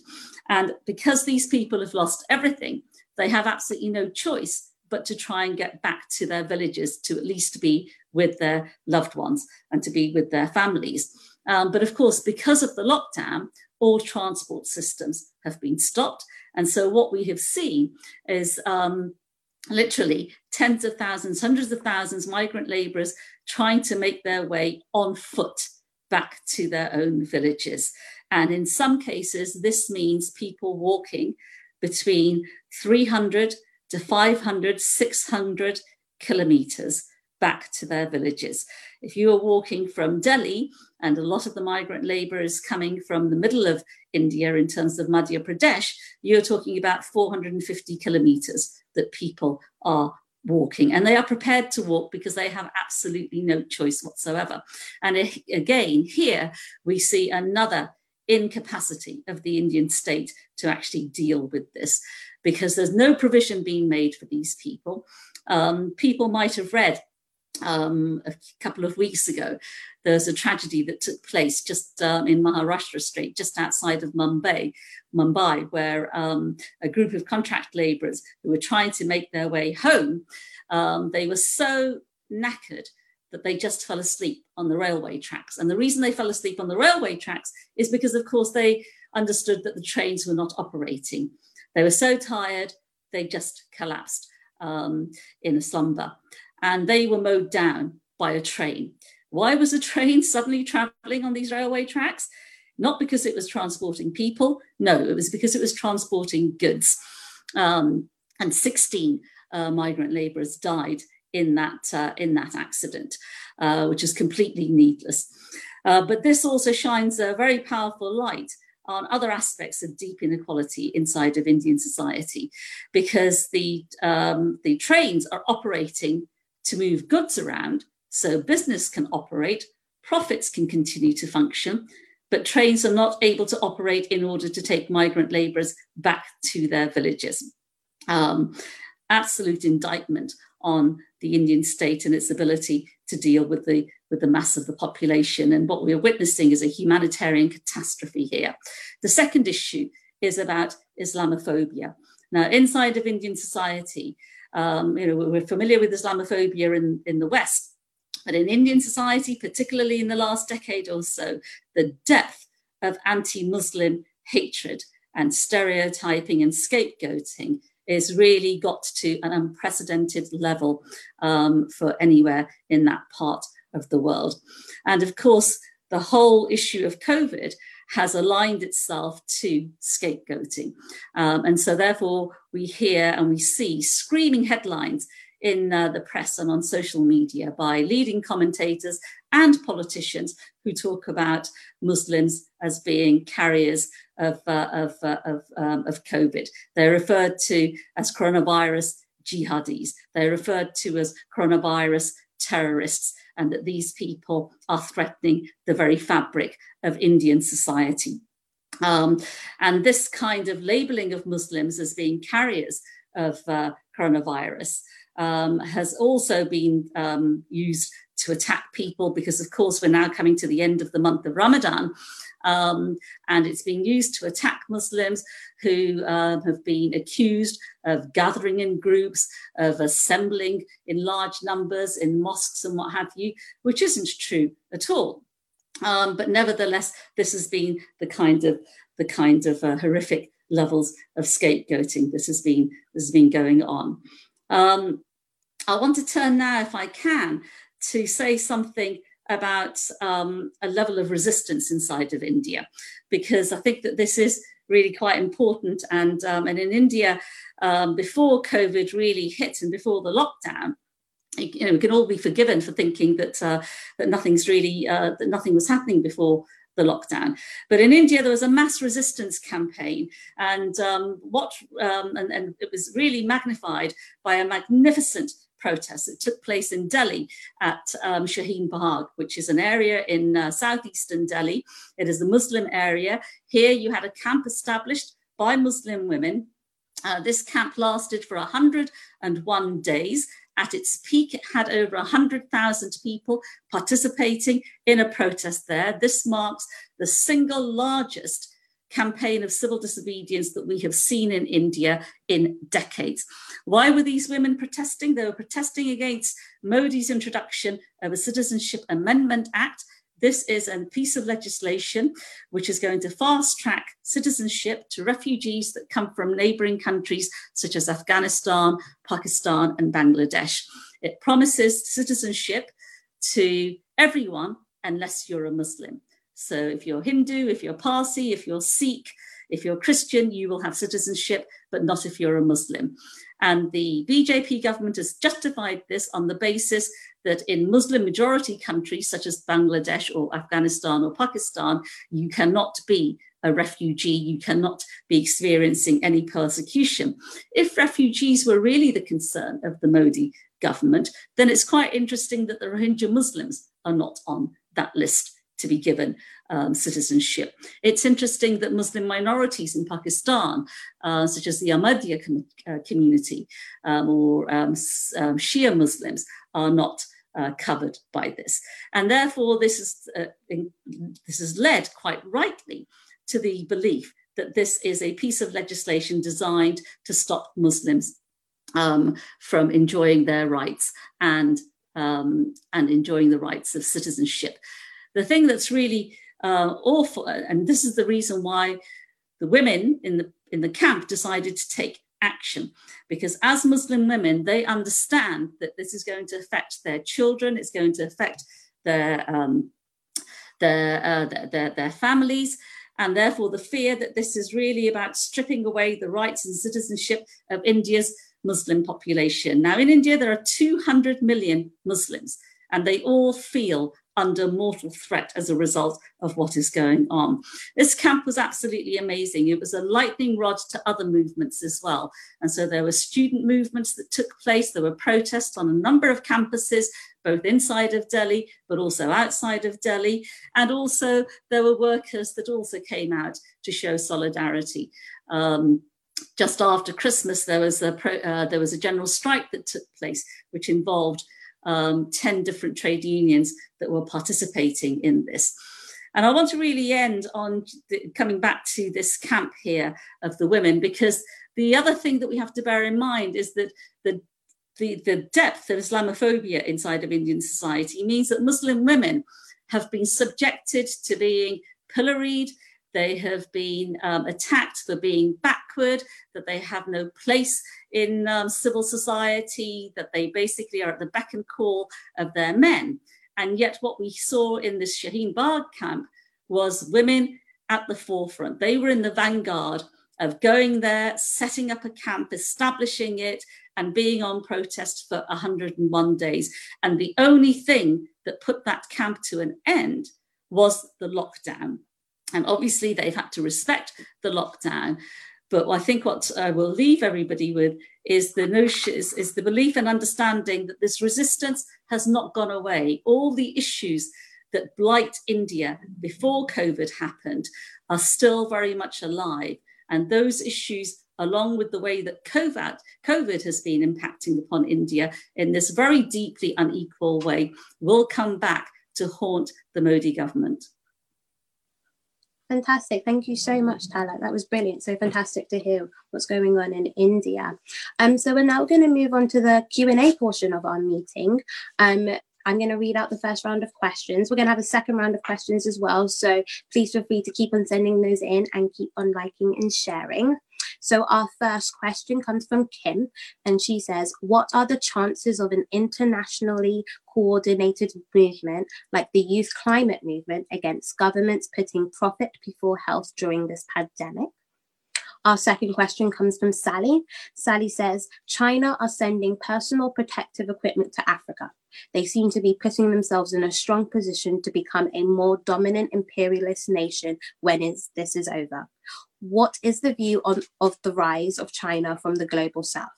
And because these people have lost everything, they have absolutely no choice but to try and get back to their villages to at least be with their loved ones and to be with their families. Um, but of course, because of the lockdown, all transport systems have been stopped. And so what we have seen is um, literally tens of thousands, hundreds of thousands migrant laborers trying to make their way on foot back to their own villages. And in some cases, this means people walking between 300 to 500, 600 kilometers back to their villages. If you are walking from Delhi, and a lot of the migrant labor is coming from the middle of India in terms of Madhya Pradesh, you're talking about 450 kilometers that people are walking and they are prepared to walk because they have absolutely no choice whatsoever. And again, here we see another incapacity of the Indian state to actually deal with this because there's no provision being made for these people. Um, people might have read um, a couple of weeks ago, there's a tragedy that took place just um, in Maharashtra State, just outside of Mumbai, Mumbai, where um, a group of contract labourers who were trying to make their way home, um, they were so knackered that they just fell asleep on the railway tracks. And the reason they fell asleep on the railway tracks is because, of course, they understood that the trains were not operating. They were so tired, they just collapsed um, in a slumber and they were mowed down by a train. Why was a train suddenly traveling on these railway tracks? Not because it was transporting people, no, it was because it was transporting goods. Um, and 16 uh, migrant laborers died in that, uh, in that accident, uh, which is completely needless. Uh, but this also shines a very powerful light on other aspects of deep inequality inside of Indian society, because the um, the trains are operating to move goods around so business can operate, profits can continue to function, but trains are not able to operate in order to take migrant labourers back to their villages. Um, absolute indictment on the Indian state and its ability to deal with the with the mass of the population. And what we're witnessing is a humanitarian catastrophe here. The second issue is about Islamophobia. Now, inside of Indian society, um, you know, we're familiar with Islamophobia in, in the West, but in Indian society, particularly in the last decade or so, the depth of anti Muslim hatred and stereotyping and scapegoating is really got to an unprecedented level um, for anywhere in that part of the world. And of course, the whole issue of COVID has aligned itself to scapegoating. Um, and so, therefore, we hear and we see screaming headlines in uh, the press and on social media by leading commentators and politicians who talk about Muslims as being carriers of, uh, of, uh, of, um, of COVID. They're referred to as coronavirus jihadis. They're referred to as coronavirus terrorists, and that these people are threatening the very fabric of Indian society. Um, and this kind of labeling of Muslims as being carriers of uh, coronavirus um, has also been um, used to attack people because, of course, we're now coming to the end of the month of Ramadan. Um, and it's being used to attack Muslims who uh, have been accused of gathering in groups, of assembling in large numbers in mosques and what have you, which isn't true at all. Um, but nevertheless, this has been the kind of the kind of uh, horrific levels of scapegoating that has been this has been going on. Um, I want to turn now, if I can, to say something about um, a level of resistance inside of India, because I think that this is really quite important. And, um, and in India, um, before COVID really hit and before the lockdown, you know, we can all be forgiven for thinking that uh, that nothing's really uh, that nothing was happening before the lockdown. But in India, there was a mass resistance campaign, and um, what um, and, and, it was really magnified by a magnificent protest that took place in Delhi at um, Shaheen Bagh, which is an area in uh, southeastern Delhi. It is a Muslim area. Here, you had a camp established by Muslim women. Uh, this camp lasted for 101 days. At its peak, it had over 100,000 people participating in a protest there. This marks the single largest campaign of civil disobedience that we have seen in India in decades. Why were these women protesting? They were protesting against Modi's introduction of a Citizenship Amendment Act. This is a piece of legislation which is going to fast track citizenship to refugees that come from neighboring countries such as Afghanistan, Pakistan, and Bangladesh. It promises citizenship to everyone unless you're a Muslim. So if you're Hindu, if you're Parsi, if you're Sikh, if you're Christian, you will have citizenship, but not if you're a Muslim. And the BJP government has justified this on the basis that in Muslim majority countries such as Bangladesh or Afghanistan or Pakistan, you cannot be a refugee, you cannot be experiencing any persecution. If refugees were really the concern of the Modi government, then it's quite interesting that the Rohingya Muslims are not on that list to be given um, citizenship. It's interesting that Muslim minorities in Pakistan, uh, such as the Ahmadiyya com- uh, community um, or um, um, Shia Muslims, are not uh, covered by this. And therefore, this is, uh, in, this has led quite rightly to the belief that this is a piece of legislation designed to stop Muslims um, from enjoying their rights and um, and enjoying the rights of citizenship. The thing that's really uh, awful, and this is the reason why the women in the in the camp decided to take action, because as Muslim women, they understand that this is going to affect their children, it's going to affect their um, their, uh, their, their, their families, and therefore the fear that this is really about stripping away the rights and citizenship of India's Muslim population. Now, in India, there are 200 million Muslims, and they all feel under mortal threat as a result of what is going on. This camp was absolutely amazing. It was a lightning rod to other movements as well. And so there were student movements that took place, there were protests on a number of campuses. Both inside of Delhi, but also outside of Delhi. And also, there were workers that also came out to show solidarity. Um, just after Christmas, there was a pro, uh, there was a general strike that took place, which involved um, 10 different trade unions that were participating in this. And I want to really end on the, coming back to this camp here of the women, because the other thing that we have to bear in mind is that the, the, the depth of Islamophobia inside of Indian society means that Muslim women have been subjected to being pilloried, they have been um, attacked for being backward, that they have no place in um, civil society, that they basically are at the beck and call of their men. And yet, what we saw in this Shaheen Bagh camp was women at the forefront. They were in the vanguard of going there, setting up a camp, establishing it, and being on protest for 101 days. And the only thing that put that camp to an end was the lockdown. And obviously, they've had to respect the lockdown. But I think what I will leave everybody with is the notion is, is the belief and understanding that this resistance has not gone away. All the issues that blight India before COVID happened are still very much alive. And those issues, along with the way that COVID, COVID has been impacting upon India in this very deeply unequal way, will come back to haunt the Modi government. Fantastic. Thank you so much, Tala. That was brilliant. So fantastic to hear what's going on in India. Um, so we're now going to move on to the Q&A portion of our meeting. Um, I'm going to read out the first round of questions. We're going to have a second round of questions as well. So please feel free to keep on sending those in and keep on liking and sharing. So, our first question comes from Kim, and she says, What are the chances of an internationally coordinated movement like the youth climate movement against governments putting profit before health during this pandemic? Our second question comes from Sally. Sally says China are sending personal protective equipment to Africa. They seem to be putting themselves in a strong position to become a more dominant imperialist nation when this is over. What is the view on, of the rise of China from the global south?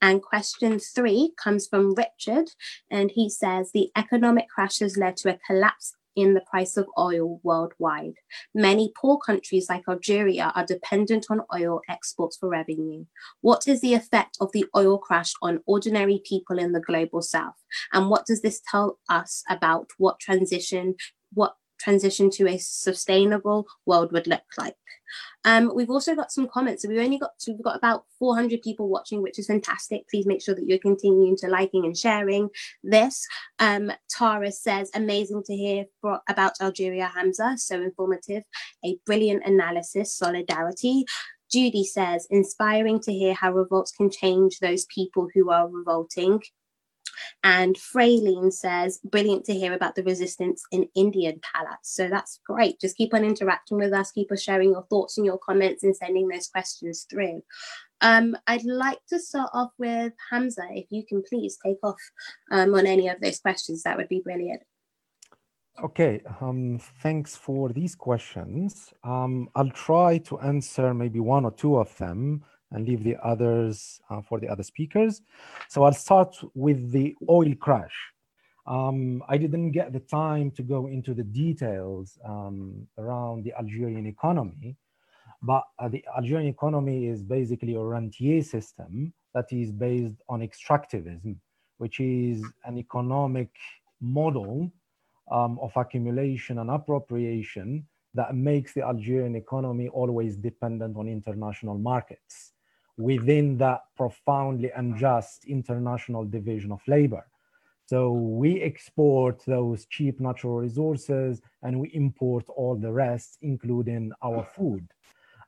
And question three comes from Richard, and he says the economic crash has led to a collapse in the price of oil worldwide. Many poor countries like Algeria are dependent on oil exports for revenue. What is the effect of the oil crash on ordinary people in the global south? And what does this tell us about what transition, what transition to a sustainable world would look like. Um, we've also got some comments. So we've only got we've got about 400 people watching, which is fantastic. Please make sure that you're continuing to liking and sharing this. Um, Tara says, amazing to hear for, about Algeria Hamza, so informative, a brilliant analysis, solidarity. Judy says, inspiring to hear how revolts can change those people who are revolting. And Frayleen says, brilliant to hear about the resistance in Indian palace. So that's great. Just keep on interacting with us, keep on sharing your thoughts and your comments and sending those questions through. Um, I'd like to start off with Hamza. If you can please take off um, on any of those questions, that would be brilliant. Okay, um, thanks for these questions. Um, I'll try to answer maybe one or two of them and leave the others uh, for the other speakers. So I'll start with the oil crash. Um, I didn't get the time to go into the details um, around the Algerian economy, but uh, the Algerian economy is basically a rentier system that is based on extractivism, which is an economic model um, of accumulation and appropriation that makes the Algerian economy always dependent on international markets within that profoundly unjust international division of labor. So we export those cheap natural resources and we import all the rest, including our food.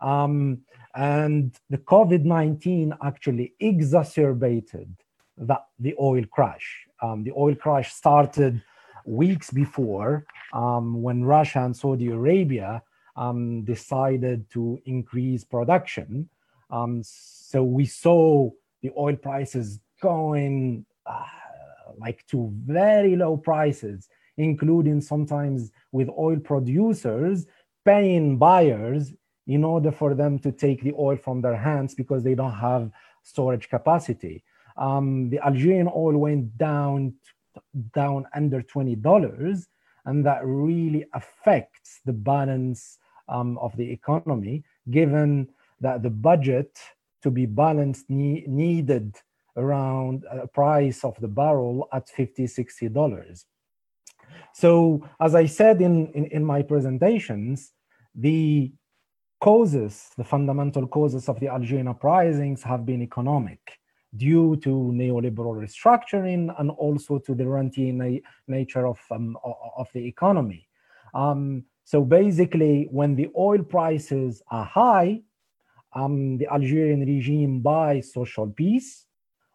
Um, and the COVID 19 actually exacerbated that, the oil crash. Um, the oil crash started weeks before um, when Russia and Saudi Arabia um, decided to increase production um, so we saw the oil prices going uh, like to very low prices, including sometimes with oil producers paying buyers in order for them to take the oil from their hands because they don't have storage capacity. Um, the Algerian oil went down down under twenty dollars, and that really affects the balance um, of the economy, given that the budget to be balanced ne- needed around a price of the barrel at 50 60 dollars. So as i said in, in, in my presentations the causes the fundamental causes of the algerian uprisings have been economic due to neoliberal restructuring and also to the rentier na- nature of, um, of the economy. Um, so basically when the oil prices are high um, the Algerian regime buys social peace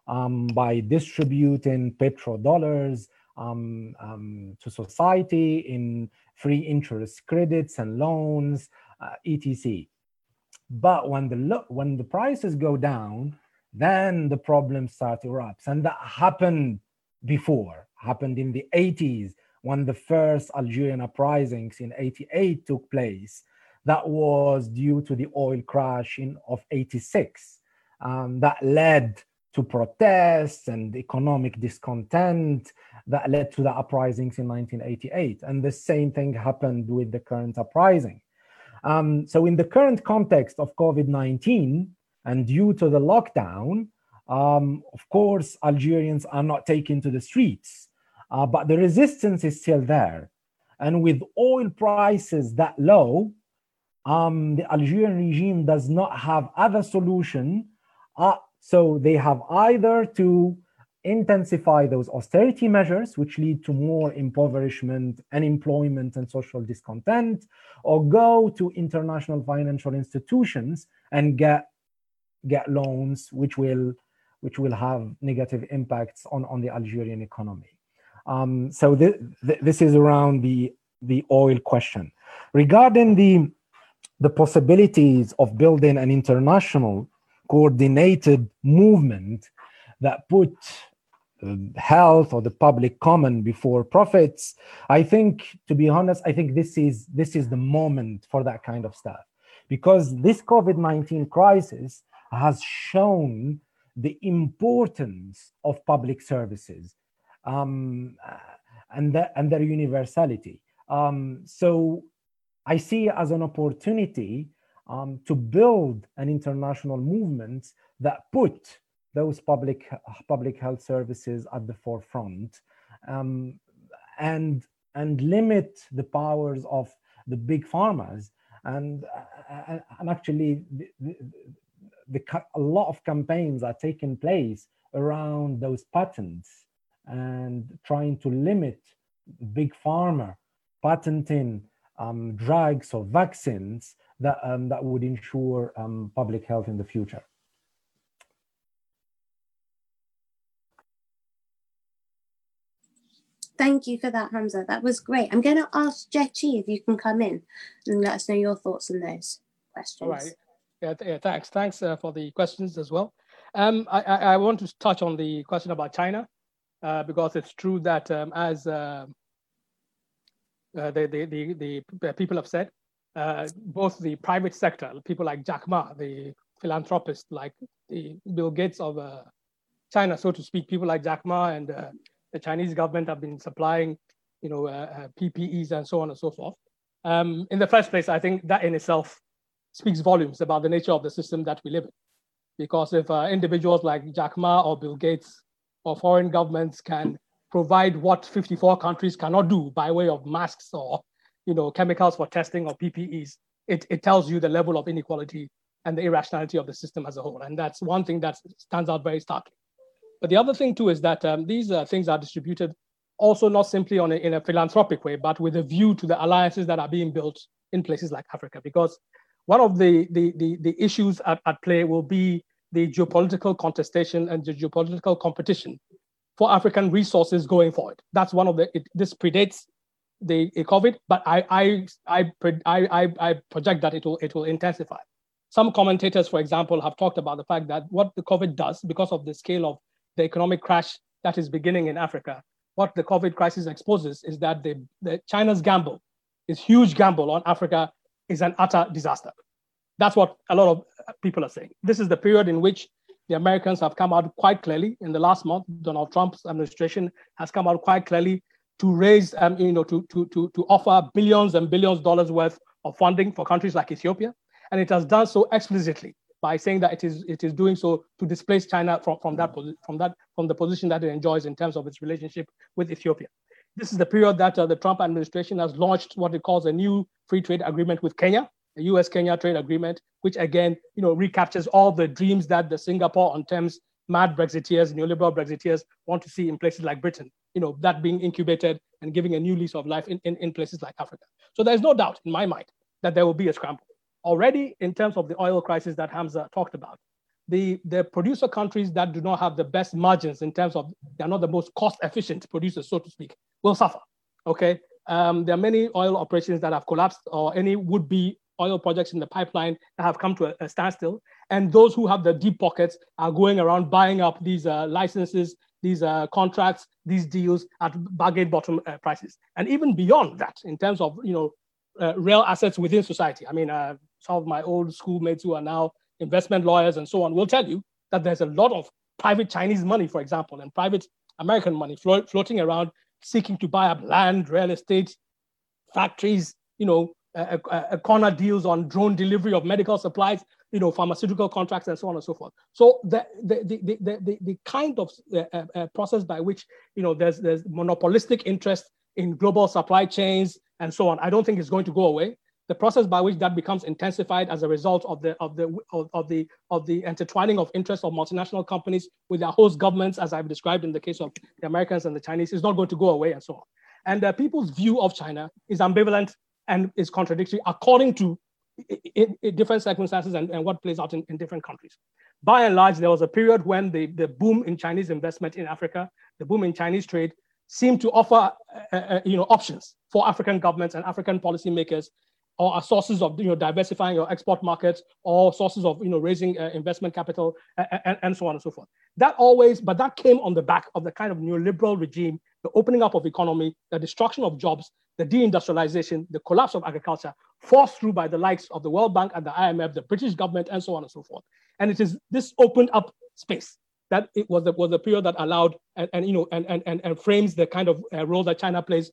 um, by distributing petrodollars um, um, to society in free interest credits and loans, uh, etc. But when the when the prices go down, then the problems start to erupt, and that happened before. Happened in the 80s when the first Algerian uprisings in 88 took place. That was due to the oil crash in of 86. Um, that led to protests and economic discontent that led to the uprisings in 1988. And the same thing happened with the current uprising. Um, so, in the current context of COVID 19 and due to the lockdown, um, of course, Algerians are not taken to the streets, uh, but the resistance is still there. And with oil prices that low, um, the Algerian regime does not have other solution uh, so they have either to intensify those austerity measures, which lead to more impoverishment, unemployment, and social discontent, or go to international financial institutions and get get loans, which will which will have negative impacts on, on the Algerian economy. Um, so th- th- this is around the the oil question. Regarding the the possibilities of building an international coordinated movement that put um, health or the public common before profits. I think to be honest i think this is this is the moment for that kind of stuff. Because this covid-19 crisis has shown the importance of public services um, and, the, and their universality. Um, so i see as an opportunity um, to build an international movement that put those public public health services at the forefront um, and and limit the powers of the big pharmas. And and actually the, the, the, a lot of campaigns are taking place around those patents and trying to limit big pharma patenting um, drugs or vaccines that, um, that would ensure um, public health in the future. Thank you for that, Hamza. That was great. I'm going to ask Gyekye if you can come in and let us know your thoughts on those questions. All right. Yeah, th- yeah thanks. Thanks uh, for the questions as well. Um, I, I, I, want to touch on the question about China uh, because it's true that um, as uh the, the, the, the people have said, uh, both the private sector, people like Jack Ma, the philanthropist, like the Bill Gates of uh, China, so to speak, people like Jack Ma and uh, the Chinese government have been supplying, you know, uh, uh, PPEs and so on and so forth. Um, in the first place, I think that in itself speaks volumes about the nature of the system that we live in. Because if uh, individuals like Jack Ma or Bill Gates or foreign governments can provide what 54 countries cannot do by way of masks or you know, chemicals for testing or PPEs, it, it tells you the level of inequality and the irrationality of the system as a whole. And that's one thing that stands out very starkly. But the other thing too is that um, these uh, things are distributed also not simply on a, in a philanthropic way, but with a view to the alliances that are being built in places like Africa. Because one of the, the, the, the issues at, at play will be the geopolitical contestation and the geopolitical competition for African resources going forward. That's one of the, it, this predates the COVID, but I I I I I project that it will it will intensify. Some commentators, for example, have talked about the fact that what the COVID does, because of the scale of the economic crash that is beginning in Africa, what the COVID crisis exposes is that the, the China's gamble, its huge gamble on Africa, is an utter disaster. That's what a lot of people are saying. This is the period in which the Americans have come out quite clearly. In the last month, Donald Trump's administration has come out quite clearly to raise, um, you know, to, to, to, to offer billions and billions of dollars worth of funding for countries like Ethiopia. And it has done so explicitly by saying that it is, it is doing so to displace China from, from, that, from, that, from the position that it enjoys in terms of its relationship with Ethiopia. This is the period that uh, the Trump administration has launched what it calls a new free trade agreement with Kenya, a US-Kenya trade agreement, which again, you know, recaptures all the dreams that the Singapore on Thames mad Brexiteers, neoliberal Brexiteers want to see in places like Britain, you know, that being incubated and giving a new lease of life in, in, in places like Africa. So there's no doubt in my mind that there will be a scramble. Already in terms of the oil crisis that Hamza talked about, the, the producer countries that do not have the best margins in terms of they're not the most cost efficient producers, so to speak, will suffer. Okay. Um, there are many oil operations that have collapsed or any would be oil projects in the pipeline that have come to a, a, standstill. And those who have the deep pockets are going around buying up these uh, licenses, these uh, contracts, these deals at bargain bottom uh, prices. And even beyond that, in terms of you know uh, real assets within society. I mean, uh, some of my old schoolmates who are now investment lawyers and so on will tell you that there's a lot of private Chinese money, for example, and private American money flo- floating around seeking to buy up land, real estate, factories, you know, uh, uh, corner deals on drone delivery of medical supplies, you know, pharmaceutical contracts, and so on and so forth. So the the the the, the, the kind of uh, uh, uh, process by which you know there's there's monopolistic interest in global supply chains and so on, I don't think is going to go away the process by which that becomes intensified as a result of the of the of, of, the of the intertwining of interests of multinational companies with their host governments, as I've described in the case of the Americans and the Chinese, is not going to go away, and so on. And uh, people's view of China is ambivalent and is contradictory according to in, in different circumstances and, and what plays out in, in different countries. By and large, there was a period when the, the boom in Chinese investment in Africa, the boom in Chinese trade, seemed to offer uh, uh, you know options for African governments and African policymakers or sources of you know diversifying your export markets or sources of you know raising uh, investment capital and, and, so on and so forth that always but that came on the back of the kind of neoliberal regime the opening up of economy the destruction of jobs the deindustrialization the collapse of agriculture forced through by the likes of the world bank and the imf the british government and so on and so forth. And it is this opened up space. That it was the, was the period that allowed and, and you know and, and, and frames the kind of uh, role that china plays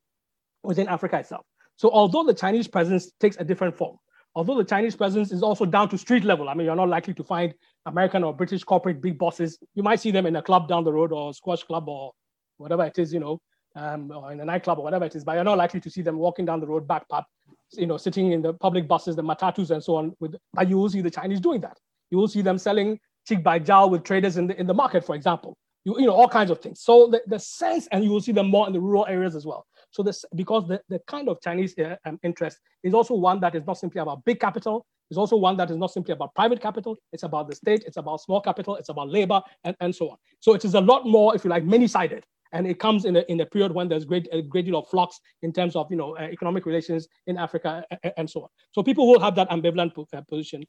within africa itself. So although the Chinese presence takes a different form, although the Chinese presence is also down to street level, I mean, you're not likely to find American or British corporate big bosses. You might see them in a club down the road or squash club or whatever it is, you know, um, or in a nightclub or whatever it is, but you're not likely to see them walking down the road backpack, you know, sitting in the public buses, the matatus and so on. With, but you will see the Chinese doing that. You will see them selling chick by jiao with traders in the, in the market, for example. You, you know, all kinds of things. So the, the sense, and you will see them more in the rural areas as well. So this, because the, the kind of Chinese uh, um, interest is also one that is not simply about big capital, it's also one that is not simply about private capital, it's about the state, it's about small capital, it's about labor, and, and so on. So it is a lot more, if you like, many-sided. And it comes in a, in a period when there's great, a great deal of flux in terms of you know, uh, economic relations in Africa and, so on. So people will have that ambivalent uh, position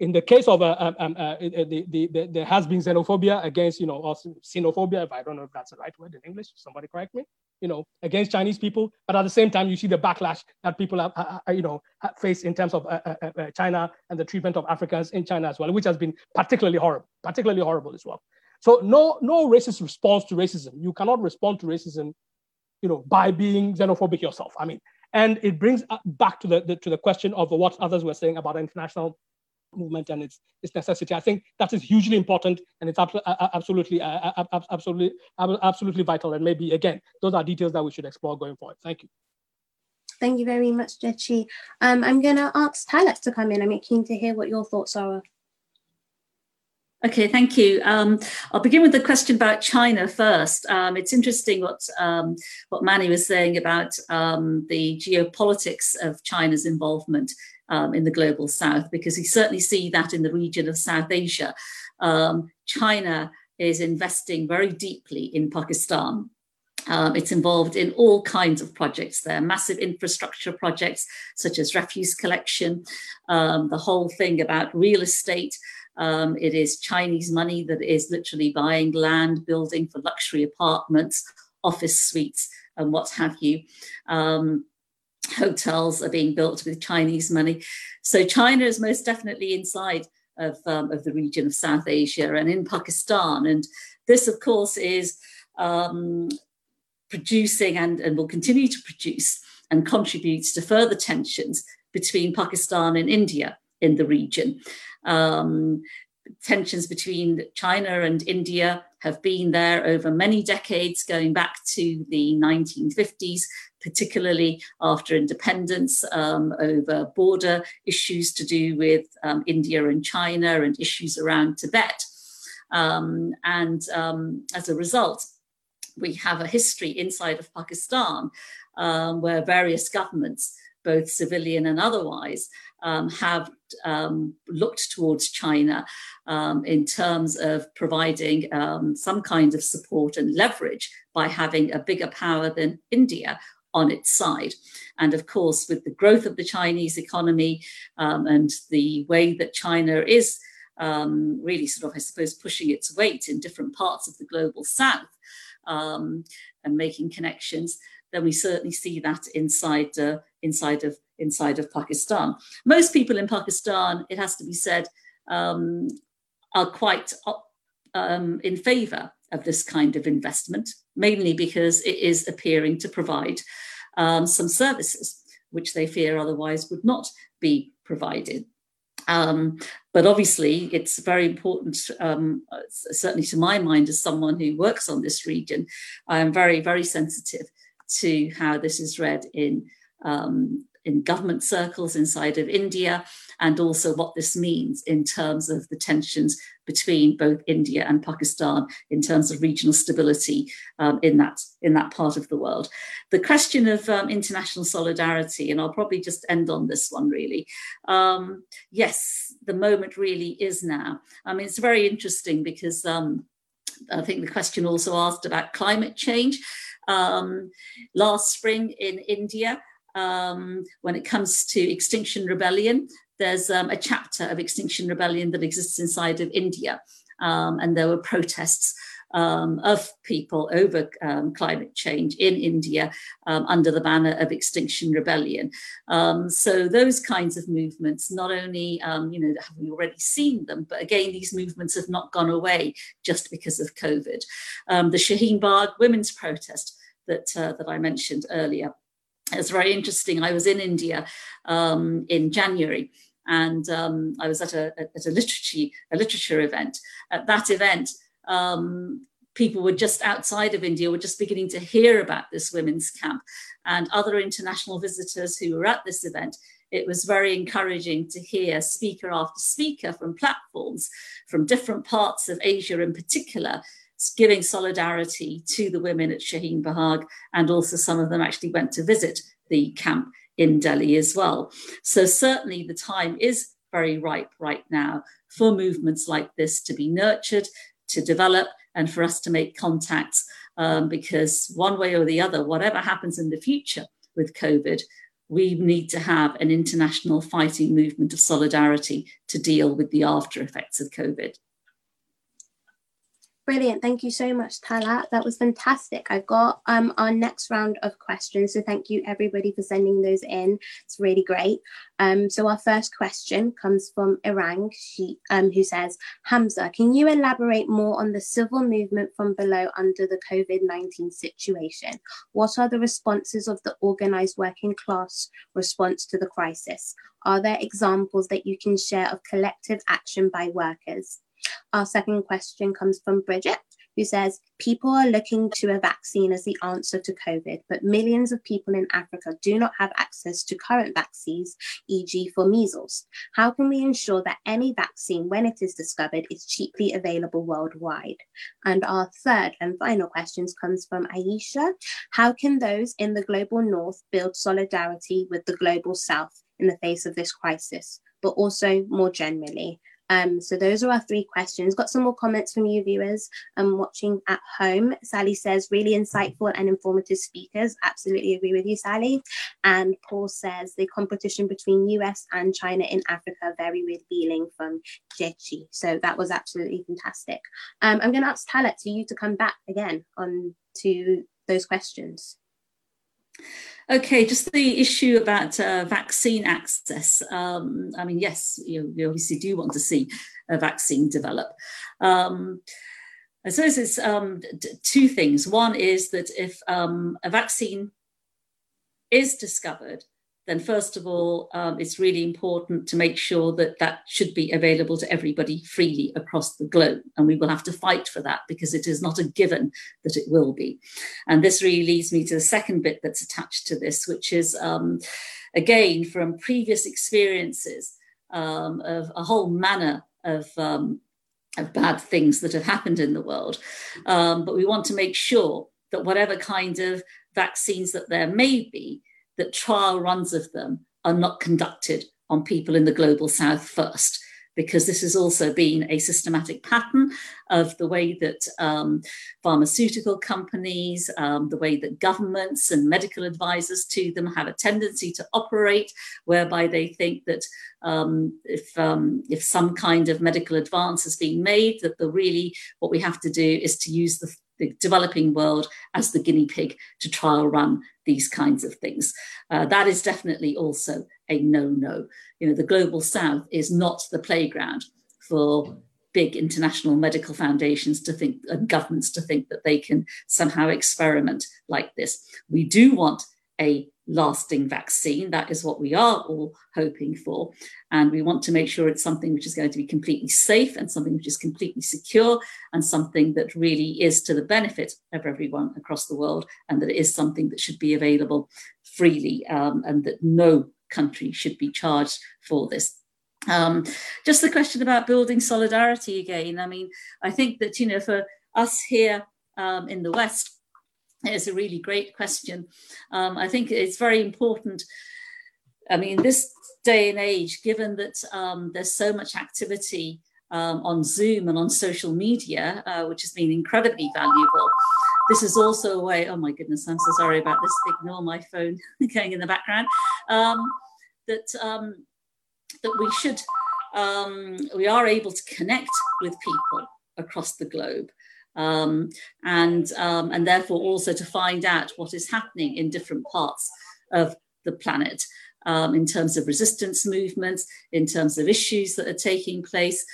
in the case of uh, um, um, uh, the, the, the, there has been xenophobia against, you know, or xenophobia, if I don't know if that's the right word in English, somebody correct me, you know, against Chinese people. But at the same time, you see the backlash that people have, you know, face in terms of uh, uh, China and the treatment of Africans in China as well, which has been particularly horrible, particularly horrible as well. So no, no racist response to racism. You cannot respond to racism, you know, by being xenophobic yourself. I mean, and it brings back to the, the to the question of what others were saying about international movement and its its necessity. I think that is hugely important and it's absolutely absolutely absolutely vital. And maybe again, those are details that we should explore going forward. Thank you. Thank you very much, Gyekye. Um, I'm going to ask Talat to come in. I'm keen to hear what your thoughts are. Okay, thank you. Um, I'll begin with the question about China first. Um, it's interesting what um, what Manny was saying about um, the geopolitics of China's involvement um, in the global south, because we certainly see that in the region of South Asia. Um, China is investing very deeply in Pakistan. It's involved in all kinds of projects there, massive infrastructure projects such as refuse collection, the whole thing about real estate. Um, it is Chinese money that is literally buying land, building for luxury apartments, office suites, and what have you. Um, hotels are being built with Chinese money. So China is most definitely inside of, um, of the region of South Asia and in Pakistan. And this, of course, is um, producing and, and will continue to produce and contributes to further tensions between Pakistan and India in the region. Um, tensions between China and India have been there over many decades, going back to the 1950s, particularly after independence, um, over border issues to do with um, India and China and issues around Tibet. Um, and um, as a result, we have a history inside of Pakistan um, where various governments both civilian and otherwise, um, have um, looked towards China um, in terms of providing um, some kind of support and leverage by having a bigger power than India on its side. And of course, with the growth of the Chinese economy um, and the way that China is um, really sort of, I suppose, pushing its weight in different parts of the global south um, and making connections, then we certainly see that inside uh, inside of inside of Pakistan. Most people in Pakistan, it has to be said, um, are quite um, in favour of this kind of investment, mainly because it is appearing to provide um, some services which they fear otherwise would not be provided. Um, but obviously, it's very important, um, certainly to my mind, as someone who works on this region, I'm very, very sensitive to how this is read in um, in government circles inside of India, and also what this means in terms of the tensions between both India and Pakistan in terms of regional stability um, in that in that part of the world. The question of um, international solidarity, and I'll probably just end on this one really. Um, yes, the moment really is now. I mean, it's very interesting because um, I think the question also asked about climate change. Um, last spring in India, um, when it comes to Extinction Rebellion. There's um, a chapter of Extinction Rebellion that exists inside of India, um, and there were protests. Um, of people over um, climate change in India um, under the banner of Extinction Rebellion. So those kinds of movements, not only you know have we already seen them, but again these movements have not gone away just because of COVID. The Shaheen Bagh women's protest that uh, that I mentioned earlier it's very interesting. I was in India um, in January, and um, I was at a at a literature a literature event. At that event, um, people were just outside of India were just beginning to hear about this women's camp, and other international visitors who were at this event. It was very encouraging to hear speaker after speaker from platforms from different parts of Asia, in particular, giving solidarity to the women at Shaheen Bagh, and also some of them actually went to visit the camp in Delhi as well. So certainly the time is very ripe right now for movements like this to be nurtured, to develop, and for us to make contacts. Um, because one way or the other, whatever happens in the future with COVID, we need to have an international fighting movement of solidarity to deal with the after effects of COVID. Brilliant. Thank you so much, Talat. That was fantastic. I've got um, our next round of questions. So thank you everybody for sending those in. It's really great. Um, so our first question comes from Irang, she, um, who says, Hamza, can you elaborate more on the civil movement from below under the COVID-19 situation? What are the responses of the organized working class response to the crisis? Are there examples that you can share of collective action by workers? Our second question comes from Bridget, who says people are looking to a vaccine as the answer to COVID, but millions of people in Africa do not have access to current vaccines, e.g., for measles. How can we ensure that any vaccine, when it is discovered, is cheaply available worldwide? And our third and final question comes from Aisha. How can those in the global north build solidarity with the global south in the face of this crisis, but also more generally? Um, so those are our three questions. Got some more comments from you viewers um, watching at home. Sally says, really insightful and informative speakers. Absolutely agree with you, Sally. And Paul says, the competition between US and China in Africa, very revealing from Gyekye. So that was absolutely fantastic. Um, I'm going to ask Talat to you to come back again on to those questions. Okay, just the issue about uh, vaccine access. Um, I mean, yes, you, you, obviously do want to see a vaccine develop. Um, I suppose it's um, two things. One is that if um, a vaccine is discovered, then first of all, um, it's really important to make sure that that should be available to everybody freely across the globe. And we will have to fight for that because it is not a given that it will be. And this really leads me to the second bit that's attached to this, which is, um, again, from previous experiences um, of a whole manner of um, of bad things that have happened in the world. Um, but we want to make sure that whatever kind of vaccines that there may be, that trial runs of them are not conducted on people in the global south first because this has also been a systematic pattern of the way that um, pharmaceutical companies, um, the way that governments and medical advisors to them have a tendency to operate, whereby they think that um, if um, if some kind of medical advance has been made, that the really what we have to do is to use the the developing world as the guinea pig to trial run these kinds of things. Uh, that is definitely also a no-no. You know, the global south is not the playground for big international medical foundations to think and governments to think that they can somehow experiment like this. We do want a lasting vaccine. That is what we are all hoping for. And we want to make sure it's something which is going to be completely safe and something which is completely secure and something that really is to the benefit of everyone across the world and that it is something that should be available freely um, and that no country should be charged for this. Um, just the question about building solidarity again. I mean, I think that, you know, for us here um, in the West, it's a really great question. Um, I think it's very important. I mean, this day and age, given that um, there's so much activity um, on Zoom and on social media, uh, which has been incredibly valuable, this is also a way. Oh my goodness, I'm so sorry about this. Ignore my phone going in the background. Um, that um, that we should um, we are able to connect with people across the globe. Um, and um, and therefore also to find out what is happening in different parts of the planet um, in terms of resistance movements, in terms of issues that are taking place,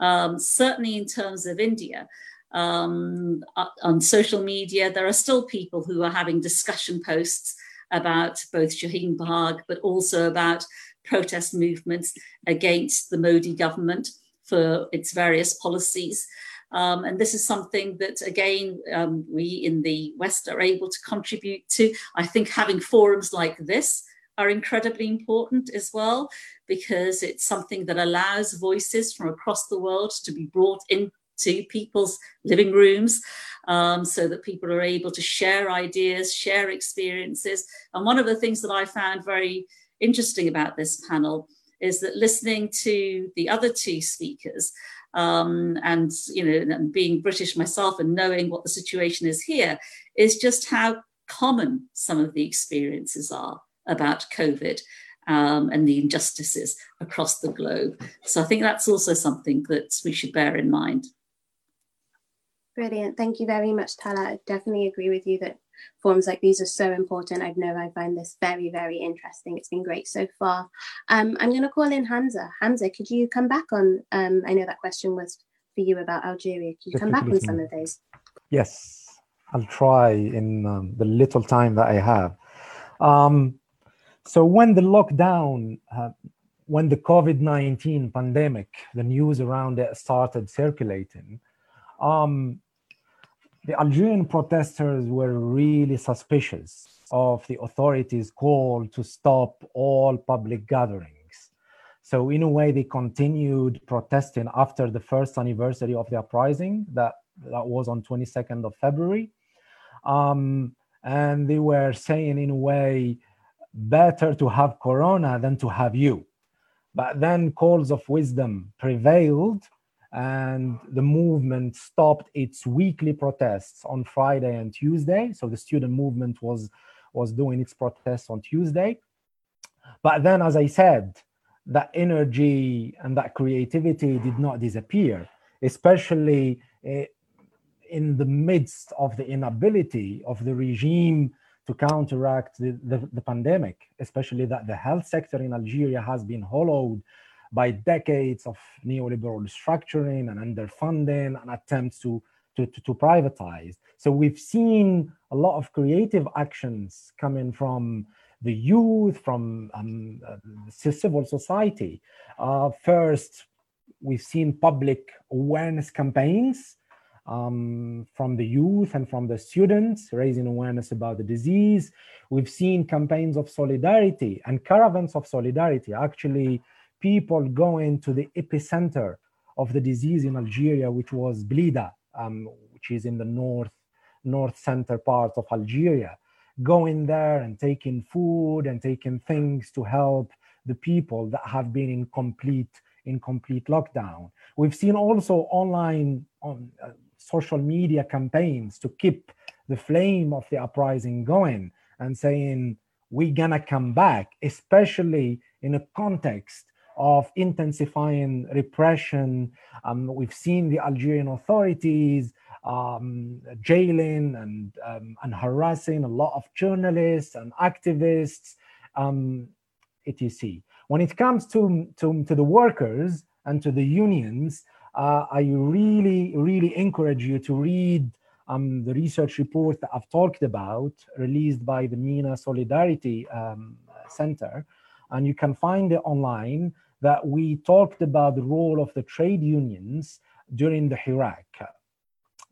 um, certainly in terms of India. Um, on social media, there are still people who are having discussion posts about both Shaheen Bagh, but also about protest movements against the Modi government for its various policies. Um, and this is something that, again, um, we in the West are able to contribute to. I think having forums like this are incredibly important as well, because it's something that allows voices from across the world to be brought into people's living rooms um, so that people are able to share ideas, share experiences. And one of the things that I found very interesting about this panel is that listening to the other two speakers um, and you know and being british myself and knowing what the situation is here is just how common some of the experiences are about covid um, and the injustices across the globe. So i think that's also something that we should bear in mind. Brilliant. Thank you very much Talat. I definitely agree with you that forums like these are so important. I know I find this very, very interesting. It's been great so far. Um, I'm going to call in Hamza. Hamza, could you come back on? Um, I know that question was for you about Algeria. Could you come back on some of those? Yes, I'll try in um, the little time that I have. Um, so when the lockdown, uh, when the COVID-19 pandemic, the news around it started circulating, um, the Algerian protesters were really suspicious of the authorities' call to stop all public gatherings. So, in a way, they continued protesting after the first anniversary of the uprising, that, that was on 22nd of February. Um, and they were saying, in a way, better to have Corona than to have you. But then calls of wisdom prevailed and the movement stopped its weekly protests on Friday and Tuesday. So the student movement was was doing its protests on Tuesday. But then, as I said, that energy and that creativity did not disappear, especially eh, in the midst of the inability of the regime to counteract the, the, the, pandemic, especially that the health sector in Algeria has been hollowed by decades of neoliberal structuring and underfunding and attempts to, to, to, to privatize. So we've seen a lot of creative actions coming from the youth, from um, uh, civil society. Uh, first, we've seen public awareness campaigns um, from the youth and from the students, raising awareness about the disease. We've seen campaigns of solidarity and caravans of solidarity actually people going to the epicenter of the disease in Algeria, which was Blida, um, which is in the north north center part of Algeria. going there and taking food and taking things to help the people that have been in complete in complete lockdown. We've seen also online on uh, social media campaigns to keep the flame of the uprising going and saying we're gonna come back, especially in a context of intensifying repression. Um, we've seen the Algerian authorities um, jailing and um, and harassing a lot of journalists and activists, um, etc. When it comes to, to, to the workers and to the unions, uh, I really, really encourage you to read um, the research report that I've talked about, released by the MENA Solidarity um, Center. And you can find it online that we talked about the role of the trade unions during the Hirak.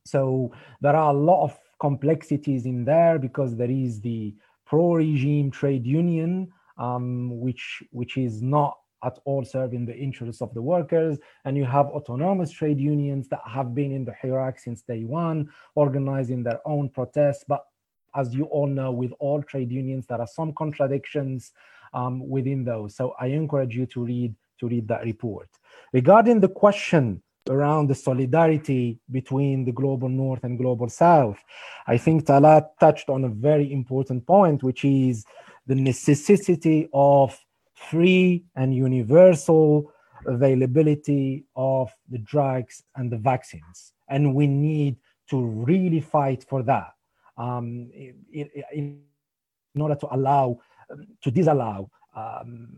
So there are a lot of complexities in there because there is the pro-regime trade union um, which which is not at all serving the interests of the workers. And you have autonomous trade unions that have been in the Hirak since day one, organizing their own protests. But as you all know, with all trade unions, there are some contradictions um, within those. So I encourage you to read to read that report. Regarding the question around the solidarity between the global north and global south, I think Talat touched on a very important point, which is the necessity of free and universal availability of the drugs and the vaccines. And we need to really fight for that um, in, in, order to allow, to disallow um,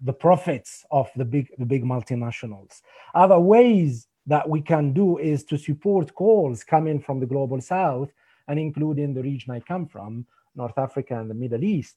the profits of the big, the big multinationals. Other ways that we can do is to support calls coming from the global south and including the region I come from, North Africa and the Middle East,